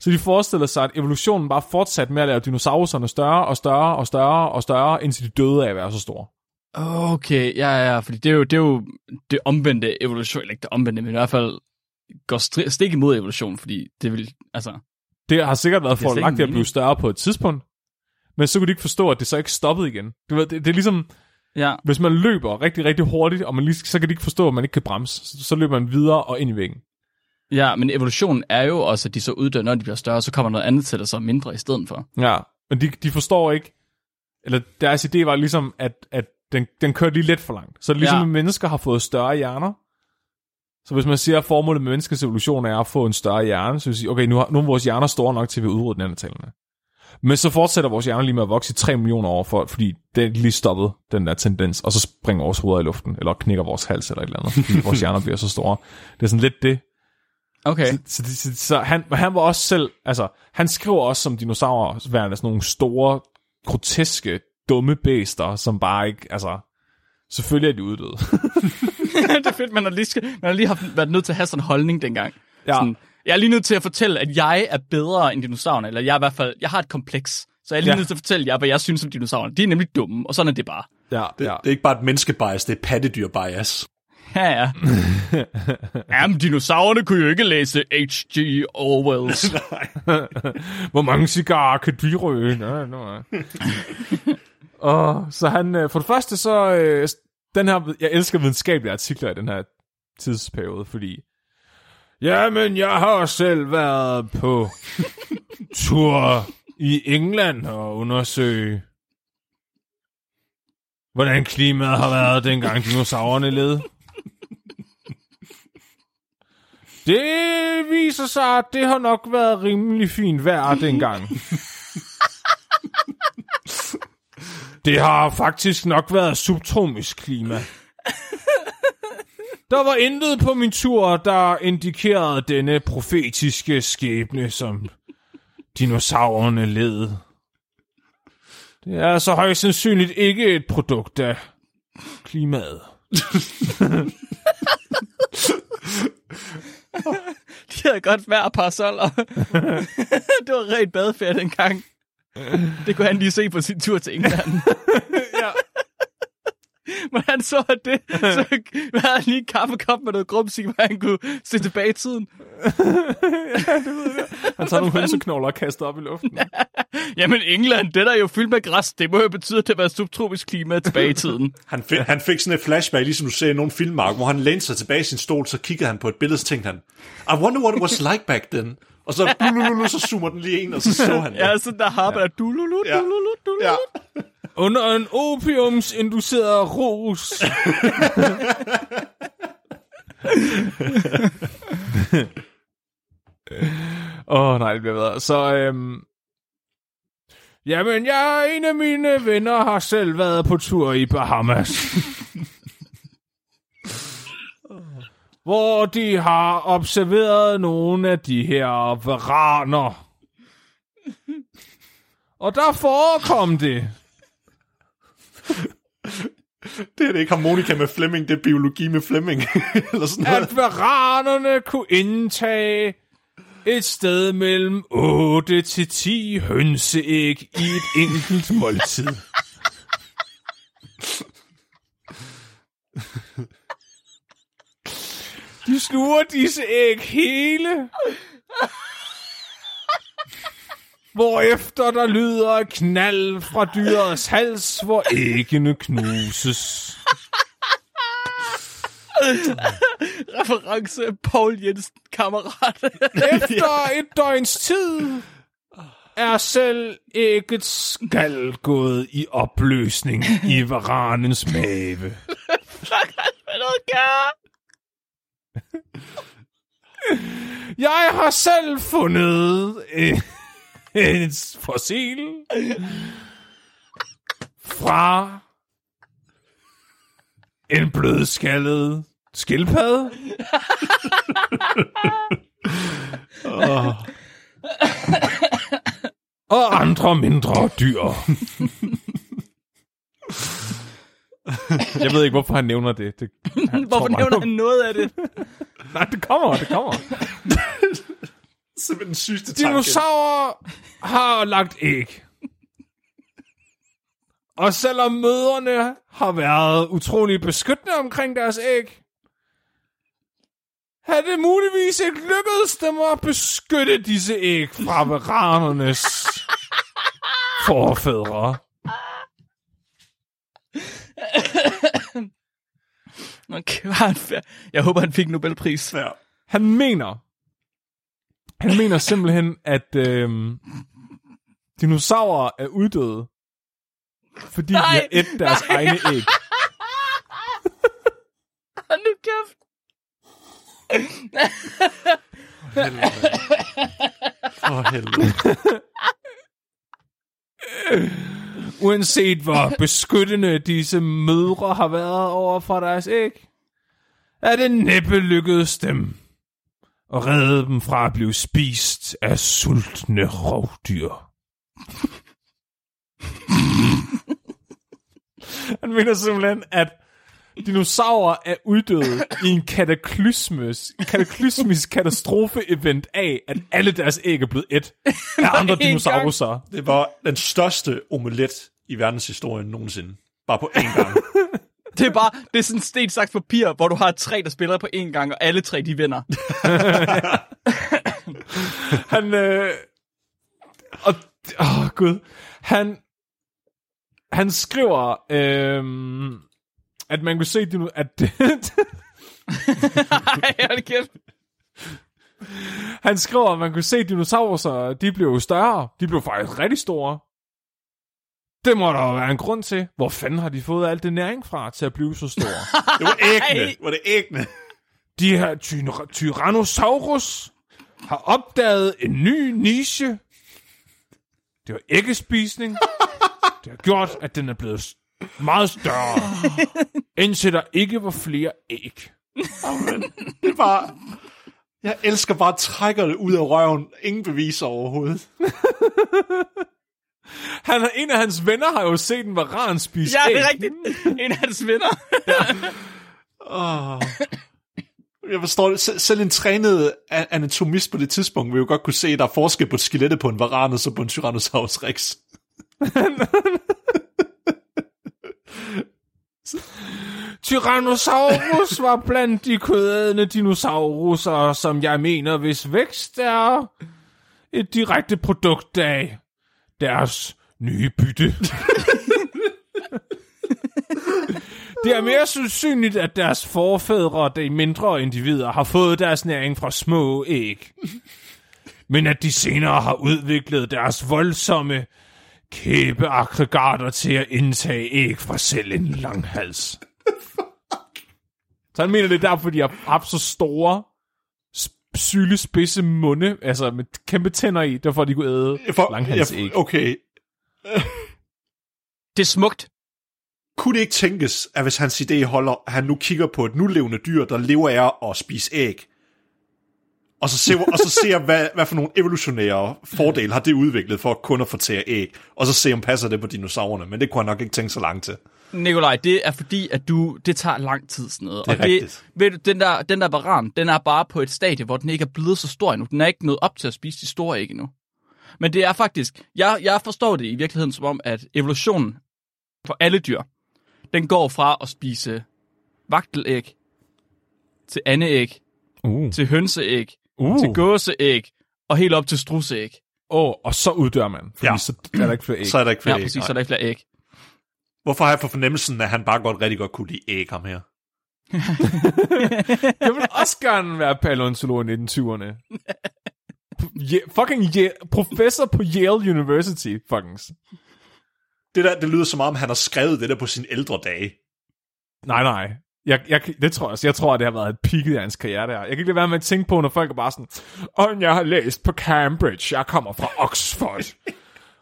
Så de forestiller sig, at evolutionen bare fortsatte med at lave dinosaurerne større og større og større og større, indtil de døde af at være så store. Okay, ja, ja, fordi det er jo det, er jo det omvendte evolution, eller ikke det omvendte, men i hvert fald går stik imod evolution, fordi det vil, altså, Det har sikkert været forlagt ingen at blive større på et tidspunkt, men så kunne de ikke forstå, at det så ikke stoppede igen. Du ved, det, det er ligesom, ja, hvis man løber rigtig, rigtig hurtigt, og man lige, så kan de ikke forstå, at man ikke kan bremse. Så, så løber man videre og ind i væggen. ja, men evolution er jo også, at de så uddør, når de bliver større, så kommer noget andet til, der så er mindre i stedet for. Ja, men de, de forstår ikke, eller deres idé var ligesom, at, at den, den kørte lige lidt for langt. Så det er ligesom, Ja. at mennesker har fået større hjerner. Så hvis man siger, at formålet med menneskets evolution er at få en større hjerne, så vil sige, okay, nu, har, nu er vores hjerner store nok til, at vi udrydde neandertalerne. Men så fortsætter vores hjerne lige med at vokse i 3 millioner år, for, fordi det er lige stoppet, den der tendens, og så springer vores hoveder i luften, eller knækker vores hals eller et eller andet, fordi vores hjerner bliver så store. Det er sådan lidt det. Okay. Så, så, så, så han, han var også selv, altså, han skriver også som dinosaurer, værende sådan nogle store, groteske, dumme bæster, som bare ikke, altså, selvfølgelig er de uddøde. det er fedt, man har lige, man har lige haft, været nødt til at have sådan en holdning dengang. Ja. Sådan, jeg er lige nødt til at fortælle, at jeg er bedre end dinosaurerne, eller jeg er i hvert fald, jeg har et kompleks. Så jeg er lige Ja. nødt til at fortælle jer, hvad jeg synes om dinosaurerne. De er nemlig dumme, og sådan er det bare. ja, Det, ja. det er ikke bare et menneskebias, det er pattedyr-bias. Ja, ja. Jamen, dinosaurerne kunne jo ikke læse H.G. Orwells. Hvor mange cigarer kan de ryge? Nå, nå. og så han, øh, for det første så, øh, den her, jeg elsker videnskabelige artikler i den her tidsperiode, fordi, jamen, jeg har selv været på tur i England og undersøge, hvordan klimaet har været, dengang dinosaurerne led. Det viser sig, at det har nok været rimelig fint vejr dengang. Det har faktisk nok været subtropisk klima. Der var intet på min tur, der indikerede denne profetiske skæbne, som dinosaurerne led. Det er så højst sandsynligt ikke et produkt af klimaet. De havde godt vejr og parasoller. det var rent badeferie dengang. Det kunne han lige se på sin tur til England. Ja. Men han så at det, så havde han lige en kaffekop med noget grumsig, hvor han kunne se tilbage i tiden. Han tager nogle hønseknogler og kaster op i luften. Jamen England, det der er jo fyldt med græs, det må jo betyde, at det var subtropisk klima tilbage i tiden. Han, fik, han fik sådan et flashback, ligesom du ser i nogle film, Mark, hvor han lænede sig tilbage i sin stol, så kiggede han på et billede, så tænkte han, I wonder what it was like back then. Og så, blulululu, så zoomer den lige ind, og så så han det. Ja, sådan der harper ja. dululu, dululu, dululu. Ja. Under en opiumsinduceret rus. Åh, oh, nej, det bliver bedre. Så, øhm... Jamen, jeg en af mine venner har selv været på tur i Bahamas. hvor de har observeret nogle af de her varaner. Og der forekom det, Det er det ikke harmonika med Flemming, det er biologi med Flemming. Eller sådan noget. at varanerne kunne indtage et sted mellem 8 til 10 hønseæg i et enkelt måltid. De sluger disse æg hele. Hvorefter der lyder et knald fra dyrets hals, hvor æggene knuses. Reference Paul Jensen, kammerat. Efter et døgns tid er selv æggets skal gået i opløsning i varanens mave. Hvad noget gør? Jeg har selv fundet en, et fossil fra en blødskaldet skildpadde. og, og andre mindre dyr. Jeg ved ikke, hvorfor han nævner det. det han Hvorfor tror nævner han noget af det? Nej, det kommer, det kommer. Simpelthen den sygeste tanke. Dinosaurer har lagt æg. Og selvom møderne har været utrolig beskyttende omkring deres æg, har det muligvis ikke lykkedes dem at beskytte disse æg fra varanernes forfædre. Okay, han. Jeg håber, han fik Nobelpris. Ja. Han mener, han mener simpelthen, at øhm, dinosaurer er uddøde, fordi Nej, de har et deres nej. egne æg. Hold nu kæft. For helvede. Uanset hvor beskyttende disse mødre har været over for deres æg, er det næppe lykkedes dem at redde dem fra at blive spist af sultne rovdyr. Han mener simpelthen, at dinosaurer er uddøde i en kataklysmus, en kataklysmisk katastrofe-event af, at alle deres æg er blevet et af andre dinosaurer. Det var den største omelet i verdenshistorien nogensinde. Bare på én gang. Det er bare, det er sådan en sten sagt papir, hvor du har tre, der spiller på én gang, og alle tre, de vinder. Han, øh, og, åh gud, han, han skriver, øh, at man kunne se, dino, at Ej, hold kæft. han skriver, at man kunne se dinosaurer, de blev jo større. De blev faktisk rigtig store. Det må der jo være en grund til. Hvor fanden har de fået alt det næring fra til at blive så store? Det var æggene. Ej. Var det æggene? De her ty- Tyrannosaurus har opdaget en ny niche. Det var æggespisning. Det har gjort, at den er blevet meget større. Indtil der ikke var flere æg. Det var... Jeg elsker bare at trække det ud af røven. Ingen beviser overhovedet. Han, en af hans venner har jo set en varan spise Ja, det er rigtigt. En af hans venner. Oh. Jeg forstår det. Sel- Selv en trænet a- anatomist på det tidspunkt vil jo godt kunne se, at der er forskel på skelettet på en varan og så på en Tyrannosaurus rex. Tyrannosaurus var blandt de kødædende dinosaurer, som jeg mener, hvis vækst er et direkte produkt af deres nye bytte. Det er mere sandsynligt, at deres forfædre, de mindre individer, har fået deres næring fra små æg. Men at de senere har udviklet deres voldsomme kæbeaggregater til at indtage æg fra selv en langhals. Så han mener, det er derfor, de har haft så store, sp- sylespidse munde, altså med kæmpe tænder i, derfor de kunne æde For, langhalsæg. jeg, okay, Det er smukt. kunne det ikke tænkes, at hvis hans idé holder, at han nu kigger på et nulevende dyr, der lever af at spise æg, og så ser, og så ser hvad, hvad for nogle evolutionære fordele har det udviklet for kun at fortære æg, og så se om passer det på dinosaurerne, men det kunne han nok ikke tænke så langt til. Nikolaj, det er fordi, at du, det tager lang tid sådan noget. Det er og rigtigt. det, ved du, den der, den der varan, den er bare på et stadie, hvor den ikke er blevet så stor endnu. Den er ikke nået op til at spise de store æg endnu. Men det er faktisk, jeg, jeg forstår det i virkeligheden som om, at evolutionen for alle dyr, den går fra at spise vagtelæg, til andeæg, Uh. til hønseæg, Uh. til gåseæg, og helt op til strusseæg. Oh, og så uddør man, fordi Ja. så er der ikke flere æg. Så er der ikke flere Ja, æg. præcis, nej. så er der ikke flere æg. Hvorfor har jeg for fornemmelsen, at han bare godt rigtig godt kunne lide æg ham her? Jeg vil også gerne være paleontolog i 1920'erne. Ye- fucking Ye- professor på Yale University, fucking. Det der, det lyder som om, han har skrevet det der på sine ældre dage. Nej, nej. Jeg, jeg, det tror jeg også. Jeg tror, at det har været et peak af hans karriere der. Jeg kan ikke lade være med at tænke på, når folk er bare sådan, og jeg har læst på Cambridge, jeg kommer fra Oxford.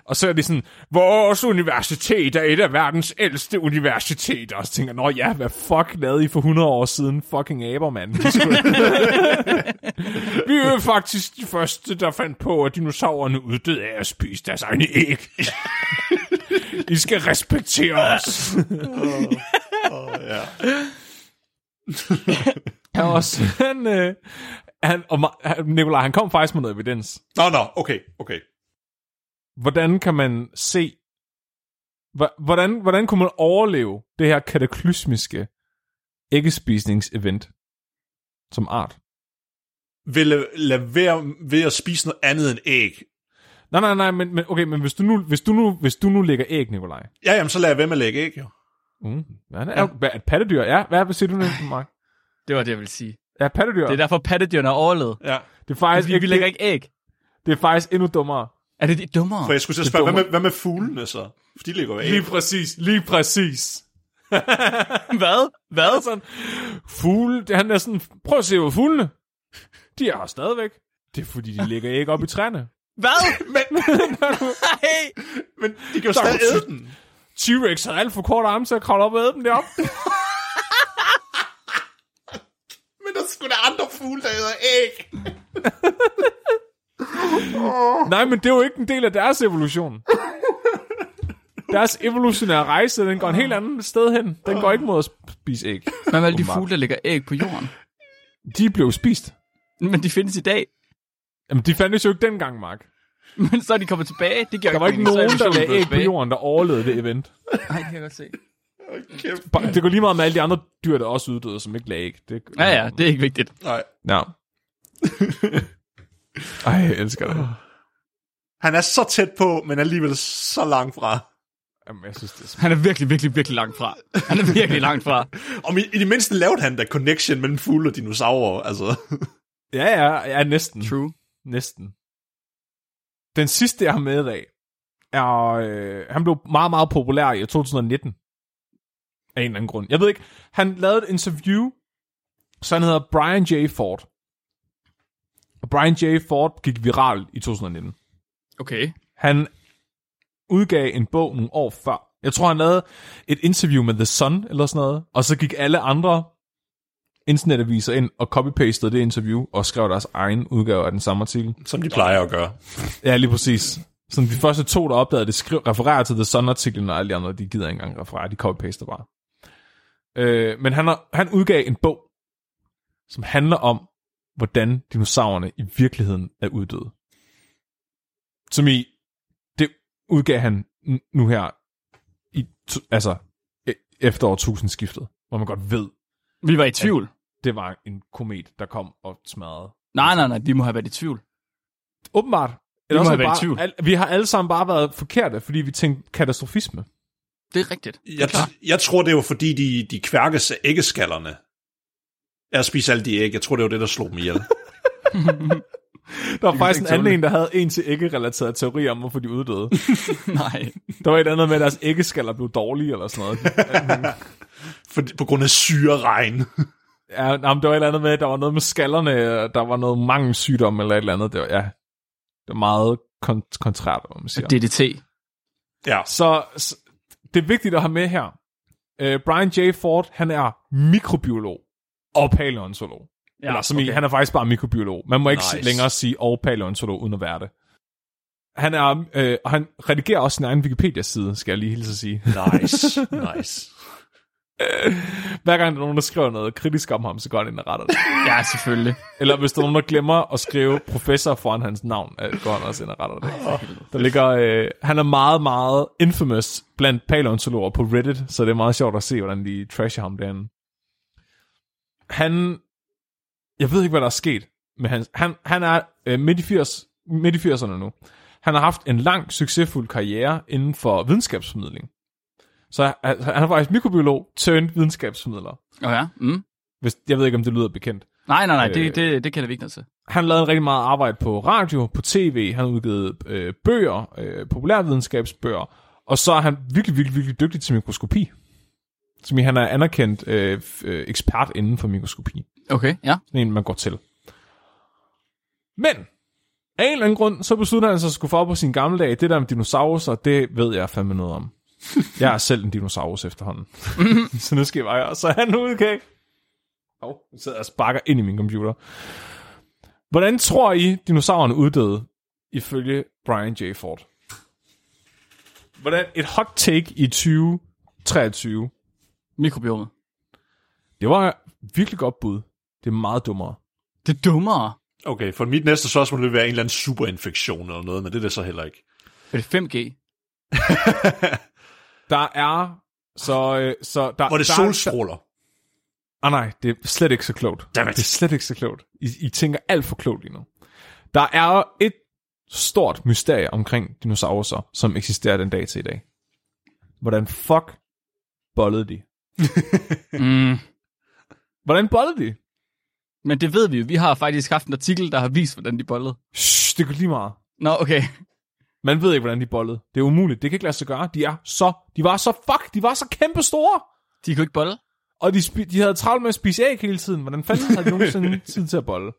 og så er de sådan, vores universitet er et af verdens ældste universiteter. Og så tænker jeg, nå ja, hvad fuck lavede I for 100 år siden? Fucking aber, mand. Vi er jo faktisk de første, der fandt på, at dinosaurerne uddøde af at spise deres egne æg. I skal respektere os. Ja. oh, var også, han, øh, han, og Nikolaj, han kom faktisk med noget evidens. Nå, nå, okay, okay. Hvordan kan man se, hvordan, hvordan kunne man overleve det her kataklysmiske æggespisningsevent som art? Vil lade, være ved at spise noget andet end æg. Nej, nej, nej, men, men okay, men hvis du nu, hvis du nu, hvis du nu lægger æg, Nikolaj. Ja, jamen, så lader jeg være med at lægge æg, jo. Mm. Hvad er, hvad, et pattedyr, ja. Hvad, hvad siger du nu, Mark? Det var det, jeg ville sige. Ja, pattedyr. Det er derfor, pattedyrene er overlevet. Ja. det er faktisk, Fordi vi lægger det, ikke æg. det er faktisk endnu dummere. Er det de dummere? For jeg skulle Det spørge, hvad med, hvad med fuglene så? For de ligger jo æg. Lige præcis, lige præcis. Hvad? Hvad? sådan, fugle, det, han er sådan, prøv at se på fuglene. De er her stadigvæk. Det er fordi, de ligger ikke op i træerne. Hvad? Men, Nej! men de kan jo stadig æde den. T-Rex har alt for kort arme til at kravle op og æde dem deroppe. Men der skulle der andre fugle, der æder æg. Nej, men det er jo ikke en del af deres evolution. Deres evolutionære rejse, den går en helt anden sted hen. Den går ikke mod at spise æg. Hvad med alle de fugle, der lægger æg på jorden? De blev spist. Men de findes i dag. Jamen, de fandtes jo ikke dengang, Mark. Men så er de kommet tilbage. Det giver Der var ikke mening. Nogen, der evolutionen lagde æg på jorden, der overlevede det event. Nej, det kan jeg godt se. Kæft. Bare- Det går lige meget med alle de andre dyr, der også uddøde, som ikke lagde æg. Det, Ja, ja, det er ikke vigtigt. Nej. Ja. Ej, jeg elsker det. Han er så tæt på, men alligevel så langt fra. Jamen, jeg synes, det er Han er virkelig, virkelig, virkelig langt fra. Han er virkelig langt fra. Og i, i det mindste lavede han da connection mellem fugle og dinosaurer. Altså. Ja, ja, ja, næsten. True. Næsten. Den sidste, jeg har med i dag, er... Øh, han blev meget, meget populær i 2019. Af en eller anden grund. Jeg ved ikke, han lavede et interview, så han hedder Brian J. Ford. Og Brian J. Ford gik viral i 2019. Okay. Han udgav en bog nogle år før. Jeg tror, han lavede et interview med The Sun eller sådan noget, og så gik alle andre internetaviser ind og copy-pastede det interview og skrev deres egen udgave af den samme artikel. Som de plejer at gøre. Ja, lige præcis. Så de første to, der opdagede det, skrev, refererer til The Sun-artiklen, og alle de andre, de gider ikke engang referere, de copy-paster bare. Øh, men han, har, han udgav en bog, som handler om, hvordan dinosaurerne i virkeligheden er uddøde. Som i, det udgav han nu her, i, altså e- efter årtusindskiftet, hvor man godt ved, Vi var i tvivl. Det var en komet, der kom og smadrede. Nej, nej, nej, vi må have været i tvivl. Åbenbart. Vi Eller må også have været i bare, tvivl. Al, vi har alle sammen bare været forkerte, fordi vi tænkte katastrofisme. Det er rigtigt. Jeg, jeg tror, det var fordi, de, de kværkes af æggeskallerne. Jeg spiser alle de æg. Jeg tror, det var det, der slog dem ihjel. Der var faktisk en anden en, der havde en til æggerelateret teori om, hvorfor de uddøde. nej. Der var et andet med, at deres æggeskaller blev dårlige eller sådan noget. For, på grund af syreregn. Ja, nej, men der var et eller andet med, at der var noget med skallerne, der var noget mangelsygdom eller et eller andet. Det var, ja, det var meget kont- kontrært, hvad man siger. DDT. ja. Så, så det er vigtigt at have med her. Uh, Brian J. Ford, han er mikrobiolog og paleontolog. Ja, Eller som okay. i, han er faktisk bare mikrobiolog. Man må ikke nice. længere sige og paleontolog, uden at være det. Han er, øh, og han redigerer også sin egen Wikipedia-side, skal jeg lige hilse at sige. Nice. Nice. Hver gang der er nogen, der skriver noget kritisk om ham, så går han ind og retter det. Ja, selvfølgelig. Eller hvis der er nogen, der glemmer at skrive professor foran hans navn, øh, går han også ind og retter det. Der ligger, øh, han er meget, meget infamous blandt paleontologer på Reddit, så det er meget sjovt at se, hvordan de trasher ham derinde. Han, jeg ved ikke, hvad der er sket med hans, han, han er øh, midt, i 80, midt i 80'erne nu. Han har haft en lang, succesfuld karriere inden for videnskabsformidling. Så han, han er faktisk mikrobiolog, turned videnskabsformidler. Og ja. Mm. Hvis, jeg ved ikke, om det lyder bekendt. Nej, nej, nej, Øh. det, det, det kan det ikke til. Han lavede rigtig meget arbejde på radio, på tv, han har udgivet øh, bøger, øh, populærvidenskabsbøger, og så er han virkelig, virkelig, virkelig dygtig til mikroskopi. Som i, han er anerkendt øh, øh, ekspert inden for mikroskopi. Okay, ja. Sådan en, man går til. Men, af en eller anden grund, så besluttede han sig at skulle få op på sin gamle dag. Det der med dinosaurer, det ved jeg fandme noget om. Jeg er selv en dinosaurus efterhånden. så nu skal jeg bare Så han udgav. Åh, oh, jeg sidder og sparker ind i min computer. Hvordan tror I, dinosaurerne uddøde, ifølge Brian J. Ford? Hvordan et hot take i 2023. Mikrobiomet. Det var virkelig godt bud. Det er meget dummere. Det er dummere. Okay, for mit næste spørgsmål vil være en eller anden superinfektion eller noget, men det er det så heller ikke. Er det 5G? Der er så... Øh, så der, Hvor det der, solstråler. Der, ah, nej, det er slet ikke så klogt. Dammit. Det er slet ikke så klogt. I, I tænker alt for klogt lige nu. Der er et stort mysterie omkring dinosaurer, som eksisterer den dag til i dag. Hvordan fuck bollede de? Mm. Hvordan bollede de? Men det ved vi jo. Vi har faktisk haft en artikel, der har vist, hvordan de bollede. Shh, det går lige meget. Nå, okay. Man ved ikke, hvordan de bollede. Det er umuligt. Det kan ikke lade sig gøre. De er så... De var så fuck. De var så kæmpe store. De kunne ikke bolle. Og de, spi- de havde travlt med at spise æg hele tiden. Hvordan fanden havde de nogensinde tid til at bolle?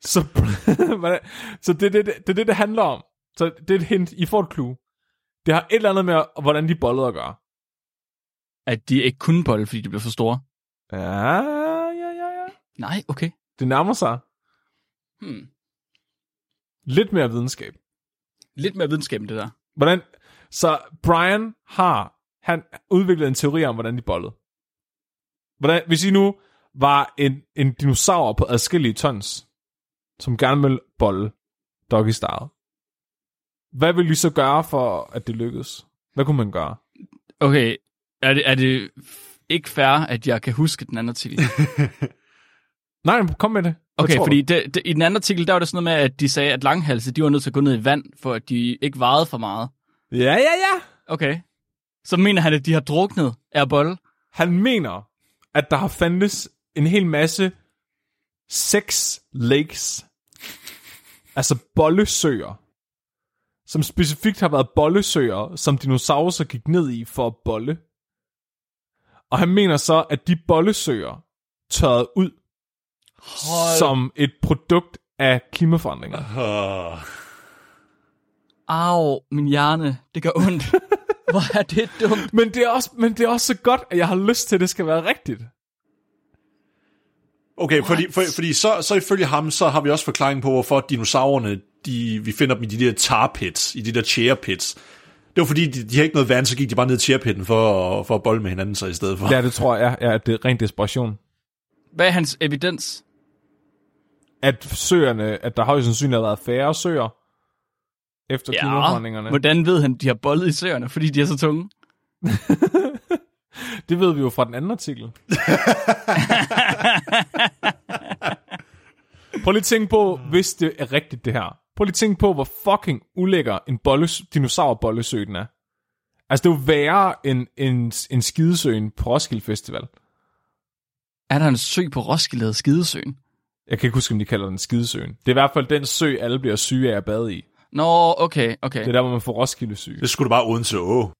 Så, så det, er det, det, det, det handler om. Så det er et hint. I får et clue. Det har et eller andet med, hvordan de bollede at gøre. At de ikke kunne bolle, fordi de blev for store. Ja, ja, ja, ja. Nej, okay. Det nærmer sig. Hmm. Lidt mere videnskab. Lidt mere videnskab end det der. Hvordan, så Brian har han udviklet en teori om, hvordan de bollede. Hvordan, hvis I nu var en, en dinosaur på adskillige tons, som gerne vil bolle doggy style, hvad vil I så gøre for, at det lykkedes? Hvad kunne man gøre? Okay, er det, er det ikke fair, at jeg kan huske den anden artikel? Nej, kom med det. Okay, fordi det, det, i den anden artikel, der var det sådan noget med, at de sagde, at langhalse, de var nødt til at gå ned i vand, for at de ikke vejede for meget. Ja, ja, ja. Okay. Så mener han, at de har druknet af bolle. Han mener, at der har fandtes en hel masse sex lakes, altså bollesøer, som specifikt har været bollesøer, som dinosaurer gik ned i for at bolle. Og han mener så, at de bollesøer tørrede ud Hold. som et produkt af klimaforandringer. Uh, Au, min hjerne. Det gør ondt. Hvor er det dumt. Men det, er også, men det er også så godt, at jeg har lyst til, at det skal være rigtigt. okay, fordi, for, fordi så, så ifølge ham, så har vi også forklaring på, hvorfor dinosaurerne, de, vi finder dem i de der tar pits, i de der chair pits. Det var fordi, de, de har ikke noget vand, så gik de bare ned i chairpitten for, at- for at bolle med hinanden så i stedet for. Ja, det tror jeg, ja, det er ren desperation. Hvad er hans evidens? At søerne, at der højst sandsynligt har været færre søer, efter ja, klimaforandringerne. hvordan ved han, de har bollet i søerne, fordi de er så tunge? Det ved vi jo fra den anden artikel. Prøv lige at tænke på, hvis det er rigtigt det her. Prøv lige at tænke på, hvor fucking ulækker en bolles, dinosaurbollesø den er. Altså, det er jo værre end, end, end skidesøen på Roskilde Festival. Er der en sø på Roskilde, der Skidesøen? Jeg kan ikke huske, om de kalder den skidesøen. Det er i hvert fald den sø, alle bliver syge af at bade i. Nå, okay, okay. Det er der, hvor man får Roskilde syge. Det skulle du bare uden til å.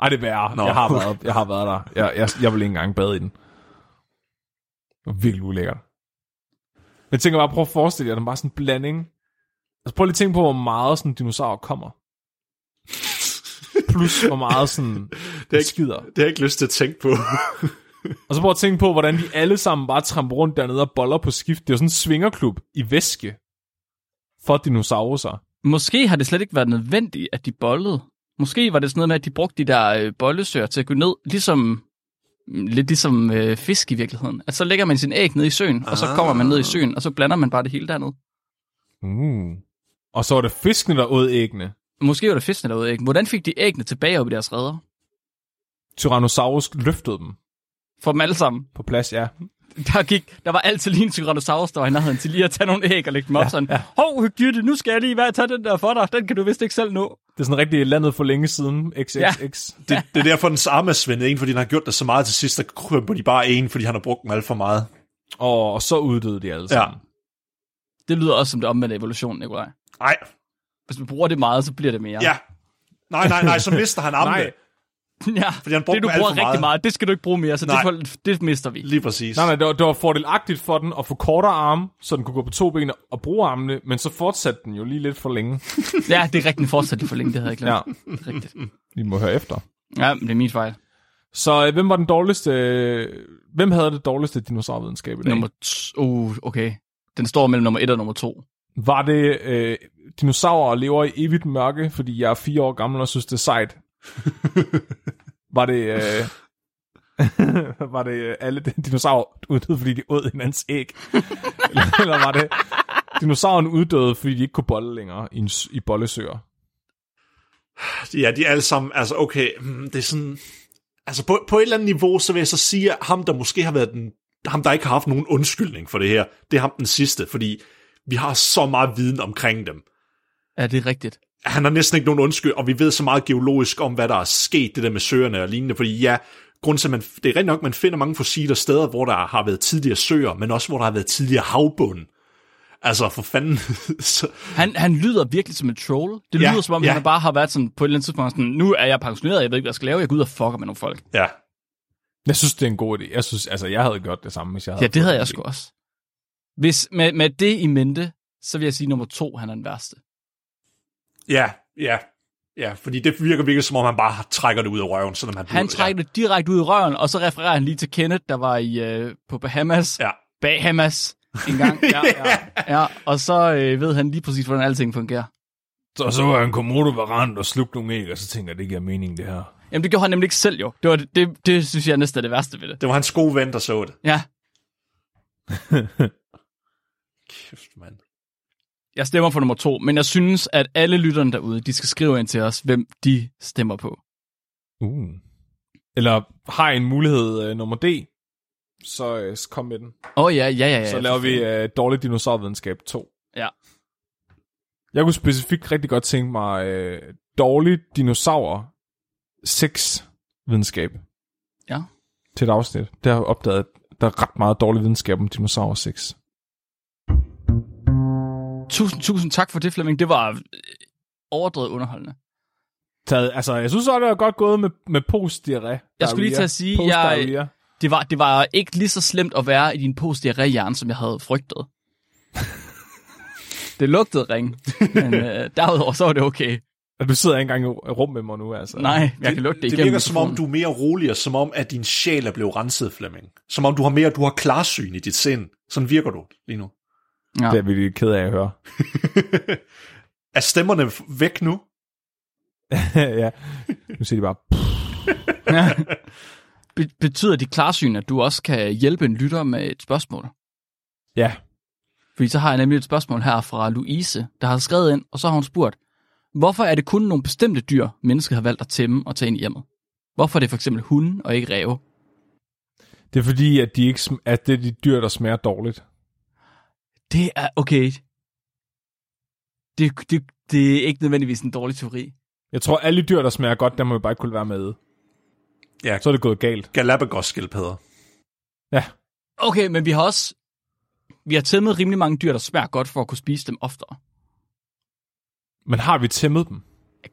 Ej, det er værre. Nå. Jeg har været, jeg har været der. Jeg, jeg, jeg vil ikke engang bade i den. Det var virkelig ulækkert. Men jeg tænker bare, prøv at forestille jer, den er bare sådan en blanding. Altså prøv lige at tænke på, hvor meget sådan en dinosaur kommer. Plus hvor meget sådan det ikke- skider. Det har jeg ikke lyst til at tænke på. Og så prøv at tænke på, hvordan de alle sammen bare tramper rundt dernede og boller på skift. Det er jo sådan en svingerklub i væske for dinosaurer. Måske har det slet ikke været nødvendigt, at de bollede. Måske var det sådan noget med, at de brugte de der øh, bollesøer til at gå ned, ligesom lidt ligesom øh, fisk i virkeligheden. At så lægger man sin æg ned i søen, og så kommer man ned i søen, og så blander man bare det hele dernede. Uh. Og så var det fiskene, der åd æggene. Måske var det fiskene derude æg. Hvordan fik de æggene tilbage op i deres redder? Tyrannosaurus løftede dem For dem alle sammen. på plads, ja. Der, gik, der var altid lige en Tyrannosaurus, der var i nærheden til lige at tage nogle æg og lægge dem op ja, sådan. Ja. Hov, Jytte, nu skal jeg lige være tage den der for dig. Den kan du vist ikke selv nå. Det er sådan rigtig landet for længe siden, XXX. Ja. Det, det er derfor, den arme er svindet ind, fordi den har gjort det så meget til sidst, der krymper de bare en, fordi han har brugt dem alt for meget. Og, og så uddøde de alle Ja. sammen. Det lyder også som det omvendte evolution, Nikolaj. Nej, Hvis man bruger det meget, så bliver det mere. ja. Nej, nej, nej, så mister han armene. Nej. Ja. Fordi han det du bruger for rigtig meget. meget, det skal du ikke bruge mere, så det, Nej. får, det mister vi. Lige præcis. Nej, nej, det var, det var fordelagtigt for den at få kortere arme, så den kunne gå på to ben og bruge armene, men så fortsatte den jo lige lidt for længe. Ja, det er rigtigt fortsat for længe, det havde jeg glemt. Ja, Det er rigtigt. vi må høre efter. Ja, men det er min fejl. Så øh, hvem var den dårligste... Øh, hvem havde det dårligste dinosaurvidenskab i dag? Nummer t- uh, okay. Den står mellem nummer 1 og nummer 2. Var det øh, dinosaurer lever i evigt mørke, fordi jeg er fire år gammel og synes, det er sejt? var det... Øh, var det øh, alle de dinosaurer uddøde, fordi de åd hinandens æg? eller, eller var det dinosauren uddøde, fordi de ikke kunne bolle længere i, en, i bollesøer? Ja, de er alle sammen, altså okay, hmm, det er sådan, altså på, på et eller andet niveau, så vil jeg så sige, at ham, der måske har været den, ham, der ikke har haft nogen undskyldning for det her, det er ham den sidste, fordi vi har så meget viden omkring dem. Ja, det er rigtigt. Han har næsten ikke nogen undskyld, og vi ved så meget geologisk om, hvad der er sket, det der med søerne og lignende, fordi ja, grunden til, at man, det er rigtig nok, man finder mange fossiler steder, hvor der har været tidligere søer, men også hvor der har været tidligere havbund. Altså, for fanden. så, Han, han lyder virkelig som en troll. Det Ja, lyder som om, ja. han bare har været sådan på et eller andet tidspunkt sådan, nu er jeg pensioneret, jeg ved ikke, hvad jeg skal lave, jeg går ud og fucker med nogle folk. ja, Jeg synes, det er en god idé. Jeg synes, altså, jeg havde gjort det samme, hvis jeg havde Ja, det havde jeg sgu også. Hvis med, med det i mente, så vil jeg sige nummer to, han er den værste. Ja, ja. Ja, fordi det virker virkelig som om, han bare trækker det ud af røven, selvom han Han trækker det direkte ud i røven, og så refererer han lige til Kenneth, der var i øh, på Bahamas. Ja. Bahamas en gang. Ja, ja, ja. Og så øh, ved han lige præcis, hvordan alting fungerer. Så, så var han komodo varant og slugte nogle æg, og så tænkte jeg, det giver mening, det her. Jamen, det gjorde han nemlig ikke selv jo. Det, var, det, det, det synes jeg næsten er det værste ved det. Det var hans gode ven, der så det. Ja, Kæft, mand. Jeg stemmer for nummer to, men jeg synes, at alle lytterne derude, de skal skrive ind til os, hvem de stemmer på. Uh. Eller har en mulighed uh, nummer D, så uh, kom med den. Åh oh, ja, ja, ja, ja. Så laver vi uh, dårlig dinosaurvidenskab 2. Ja. Jeg kunne specifikt rigtig godt tænke mig uh, dårlig dinosaur 6 videnskab. Ja. Til et afsnit. Der har jeg opdaget, at der er ret meget dårlig videnskab om dinosaurer 6. Tusind, tusind tak for det, Flemming. Det var øh, overdrevet underholdende. Taget, altså, jeg synes også, det var godt gået med, med post-diarré. Jeg skulle lige til at sige, jeg- Det var, det var ikke lige så slemt at være i din post hjerne som jeg havde frygtet. det lugtede ring, men øh, derudover så var det okay. Og du sidder ikke engang i rum med mig nu, altså. Nej, jeg kan lugte det, Det igennem virker som om, du er mere rolig, og som om, at din sjæl er blevet renset, Flemming. Som om, du har mere, du har klarsyn i dit sind. Sådan virker du lige nu. Ja. Det er vi lidt ked af at høre. Er stemmerne væk nu? ja. Nu siger de bare, Be- betyder dit klarsyn, at du også kan hjælpe en lytter med et spørgsmål? ja. Fordi så har jeg nemlig et spørgsmål her fra Louise, der har skrevet ind, og så har hun spurgt, hvorfor er det kun nogle bestemte dyr, mennesker har valgt at tæmme og tage ind i hjemmet? Hvorfor er det for eksempel hunde og ikke ræve? Det er fordi, at, de ikke, sm- at det er de dyr, der smager dårligt. Det er okay. Det, det, det er ikke nødvendigvis en dårlig teori. Jeg tror, alle dyr, der smager godt, der må vi bare ikke kunne være med. Ja, Så er det gået galt. Galapagos-skildpadder. Ja. Okay, men vi har også vi har tæmmet rimelig mange dyr, der smager godt for at kunne spise dem oftere. Men har vi tæmmet dem?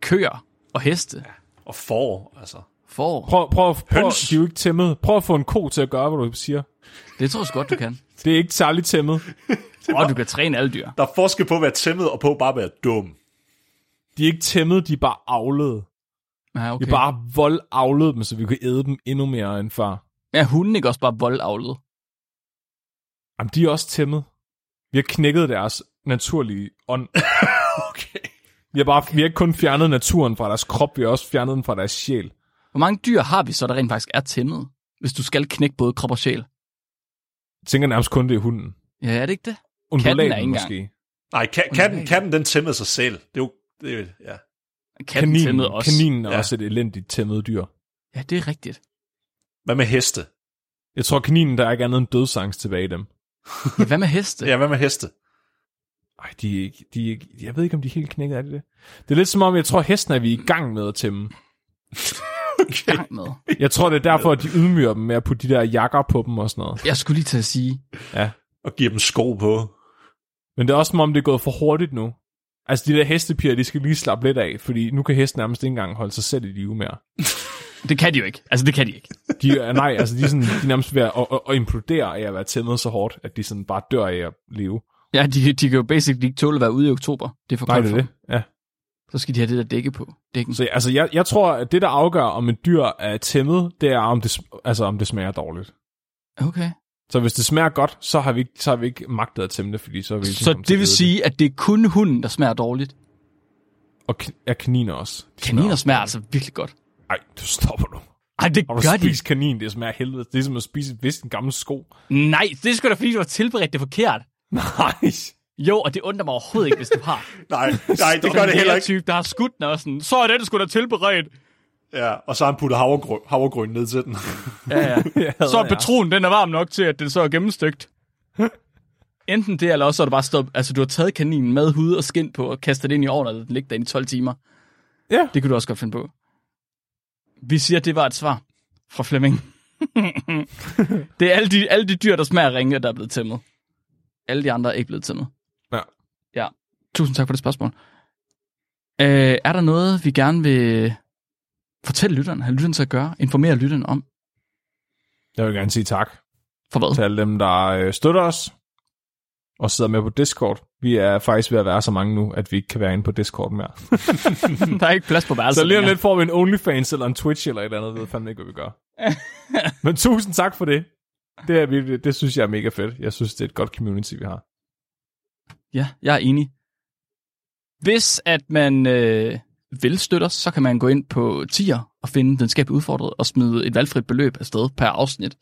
Køer og heste. Og får, altså. For. Prøv, prøv, prøv, Høns. de er jo ikke tæmmet. Prøv at få en ko til at gøre, hvad du siger. Det tror jeg godt, du kan. Det er ikke særligt tæmmet. Og du kan træne alle dyr. Der er forskel på at være tæmmet, og på bare at være dum. De er ikke tæmmet, de er bare avlet. Ja, Okay. okay. Vi har bare vold avlet dem, så vi kan æde dem endnu mere end før. Er hunden ikke også bare voldavlet? Jamen, de er også tæmmet. Vi har knækket deres naturlige ånd. Okay. Vi har, bare, vi har ikke kun fjernet naturen fra deres krop, vi har også fjernet den fra deres sjæl. Hvor mange dyr har vi så, der rent faktisk er tæmmet? Hvis du skal knække både krop og sjæl. Jeg tænker nærmest kun, det er hunden. Ja, er det ikke det? Undulaten ikke engang. måske. Nej, ka- katten, katten, den tæmmede sig selv. Det er jo, det er, jo- ja. Katten Kaninen, tæmmede også. kaninen er Ja. også et elendigt tæmmet dyr. Ja, det er rigtigt. Hvad med heste? Jeg tror, kaninen, der er ikke andet end dødsangst tilbage i dem. Ja, hvad med heste? Ja, hvad med heste? Ej, de er ikke, de er ikke, jeg ved ikke, om de er helt knækket, er det det? Er lidt som om, jeg tror, hesten er vi i gang med at tæmme. gang med. Jeg tror, det er derfor, at de ydmyger dem med at putte de der jakker på dem og sådan noget. Jeg skulle lige til at sige, Ja. Og giver dem sko på. Men det er også som om, det er gået for hurtigt nu. Altså, de der hestepiger, de skal lige slappe lidt af, fordi nu kan hesten nærmest ikke engang holde sig selv i live mere. det kan de jo ikke. Altså, det kan de ikke. De er, nej, altså, de er, sådan, de er nærmest ved at, at, at implodere af at være tæmmet så hårdt, at de sådan bare dør af at leve. Ja, de, de kan jo basically ikke tåle at være ude i oktober. Det er for Nej, det er det. Ja. Så skal de have det der dække på. Dækken. Så altså, jeg, jeg tror, at det, der afgør, om et dyr er tæmmet, det er, om det, altså, om det smager dårligt. Okay. Så hvis det smager godt, så har vi ikke, så har vi ikke magtet at tæmme det, fordi så har vi ikke Så det vil sige, at det er kun hunden, der smager dårligt. Og ja, kaniner også. De Kaniner smager altså virkelig godt. Ej, du stopper nu. Ej, det Har du gør de. spist kanin, det smager helvede. Det er som at spise et vist en gammel sko. Nej, det er sgu da fordi, du har tilberedt det forkert. Nej. Jo, og det undrer mig overhovedet ikke, hvis du har. Nej, nej, det gør det heller ikke. Type, der har skudt den og sådan, så er det, det skulle da tilberedt. Ja, og så har han puttet havregrøn, havregryn ned til den. Ja, ja. Så er patronen, den er varm nok til, at den så er gennemstøgt. Enten det, eller også er det bare stået, altså du har taget kaninen med hud og skin på, og kastet det ind i ovnen, og den ligger derinde i 12 timer. Ja. Det kunne du også godt finde på. Vi siger, at det var et svar fra Flemming. det er alle de, alle de dyr, der smager ringe, der er blevet tæmmet. Alle de andre er ikke blevet tæmmet. Ja. Ja. Tusind tak for det spørgsmål. Øh, er der noget, vi gerne vil fortælle lytterne, have lytterne til at gøre, informere lytterne om? Jeg vil gerne sige tak For hvad? til alle dem, der øh, støtter os. og sidder med på Discord. Vi er faktisk ved at være så mange nu, at vi ikke kan være inde på Discord mere. Der er ikke plads på værelset. Så lige om lidt får vi en OnlyFans eller en Twitch eller et eller andet, jeg ved fandme ikke, hvad vi gør. Men tusind tak for det. Det, er virkelig, det synes jeg er mega fedt. Jeg synes, det er et godt community, vi har. Ja, jeg er enig. Hvis at man øh, vil støtte os, så kan man gå ind på tier og finde den skab udfordret og smide et valgfrit beløb afsted per afsnit.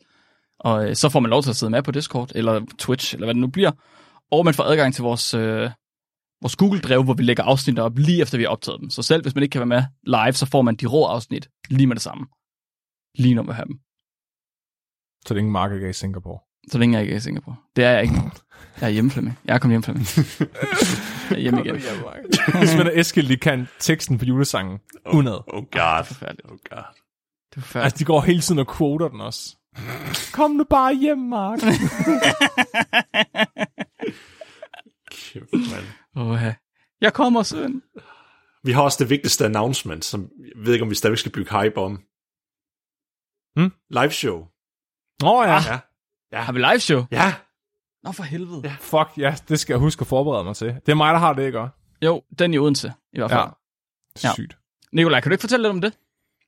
Og øh, så får man lov til at sidde med på Discord eller Twitch, eller hvad det nu bliver. Og man får adgang til vores, øh, vores Google-drev, hvor vi lægger afsnit op lige efter vi har optaget dem. Så selv hvis man ikke kan være med live, så får man de rå afsnit lige med det samme. Lige når vi har dem. Så det er ingen marker i Singapore. Så længe jeg ikke er i Singapore. Det er jeg ikke. Jeg er hjemme, Flemming. Jeg er kommet hjem, Flemming. Jeg er hjemme igen. Hvis man er Eskild, de kan teksten på julesangen. 100. Oh god. forfærdeligt. Oh god. Det er forfærdeligt. Altså, de går hele tiden og quoter den også. Kom nu bare hjem, Mark. Kæft, mand. Åh, jeg kommer, søn. Vi har også det vigtigste announcement, som jeg ved ikke, om vi stadigvæk skal bygge hype om. Hmm? Live show. Åh oh, ja. Ja. Ja. Har vi live show? Ja. Nå, for helvede. Ja. Fuck, ja, det skal jeg huske at forberede mig til. Det er mig, der har det, ikke? også? Jo, den i Odense, i hvert fald. Ja. Ja. Sygt. Nikolaj, kan du ikke fortælle lidt om det?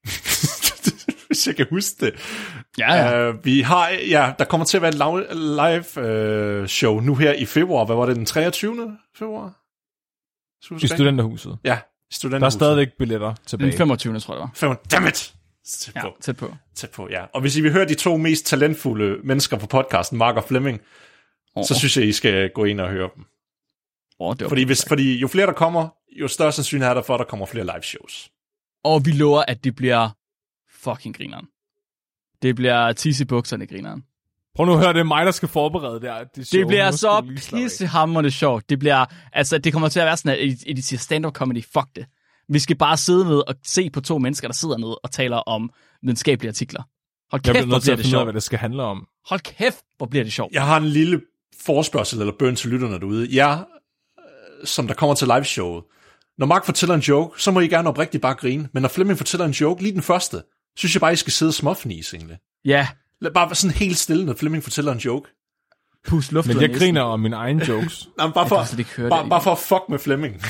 Hvis jeg kan huske det. Ja, ja. Uh, vi har, ja, der kommer til at være et live uh, show nu her i februar. Hvad var det, den 23. februar? I studenterhuset. Ja, i Der er studenterhuset. stadigvæk billetter Den tilbage. 25. tror jeg, det var. Fem, dammit! Tæt Ja, på, tæt på. tæt på, ja. Og hvis I vil høre de to mest talentfulde mennesker på podcasten, Mark og Flemming, Oh, så synes jeg, I skal gå ind og høre dem. oh, det var Fordi, hvis, fordi jo flere der kommer, jo større sandsynlighed er der for, at der kommer flere live shows. Og vi lover, at det bliver fucking grineren. Det bliver tisse i bukserne grineren. Prøv nu at høre, det er mig, der skal forberede det her. Det, show. Det bliver så pissehammerende sjovt. Det bliver, altså, det kommer til at være sådan, at I, I de siger stand-up comedy, fuck det. Vi skal bare sidde ned og se på to mennesker, der sidder ned og taler om videnskabelige artikler. Hold Jeg kæft, bliver hvor nødt til bliver at det finde ud af, sjovt. hvad det skal handle om. Hold kæft, hvor bliver det sjovt. Jeg har en lille forspørgsel eller bøn til lytterne derude. Jeg, øh, som der kommer til liveshowet, når Mark fortæller en joke, så må I gerne oprigtigt bare grine. Men når Flemming fortæller en joke, lige den første, synes jeg bare, I skal sidde småfnis egentlig. Ja, Lad bare være sådan helt stille, når Flemming fortæller en joke. Pus luft Men jeg næsen. griner om mine egne jokes. Men bare, for, ikke høre bare, det. bare for at fuck med Flemming.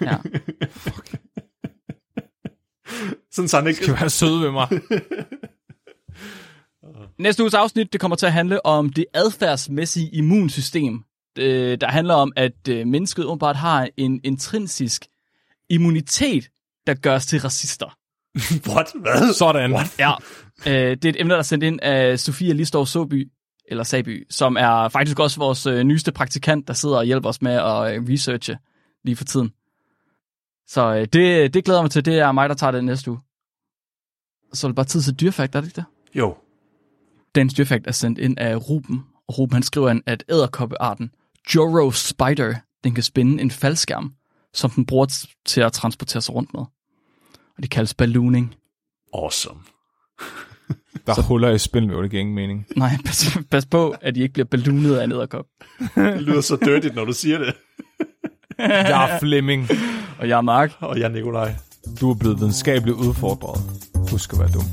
Ja. sådan så han ikke... Skal være søde ved mig. Næste uges afsnit, det kommer til at handle om det adfærdsmæssige immunsystem. Det, der handler om, at øh, mennesket åbenbart har en intrinsisk immunitet, der gør os til racister. What? Hvad? Sådan. Ja, øh, det er et emne, der er sendt ind af Sofia Listorv Soby, eller Saby, som er faktisk også vores øh, nyeste praktikant, der sidder og hjælper os med at øh, researche lige for tiden. Så øh, det, det glæder jeg mig til. Det er mig, der tager det næste uge. Så er det bare tid til dyrfakt, er det ikke det? Jo. Dagens dyrfakt er sendt ind af Ruben, og Ruben han skriver ind, at æderkoppearten Joro Spider, den kan spænde en faldskærm, som den bruger til at transportere sig rundt med. Og det kaldes ballooning. Awesome. Der er huller i spindelvæv, det giver ingen mening. Nej, pas, pas på, at de ikke bliver balloonet af en æderkop. Det lyder så dirty, når du siger det. Jeg er Flemming. Og jeg er Mark. Og jeg er Nikolaj. Du er blevet videnskabeligt udfordret. Husk at være dum.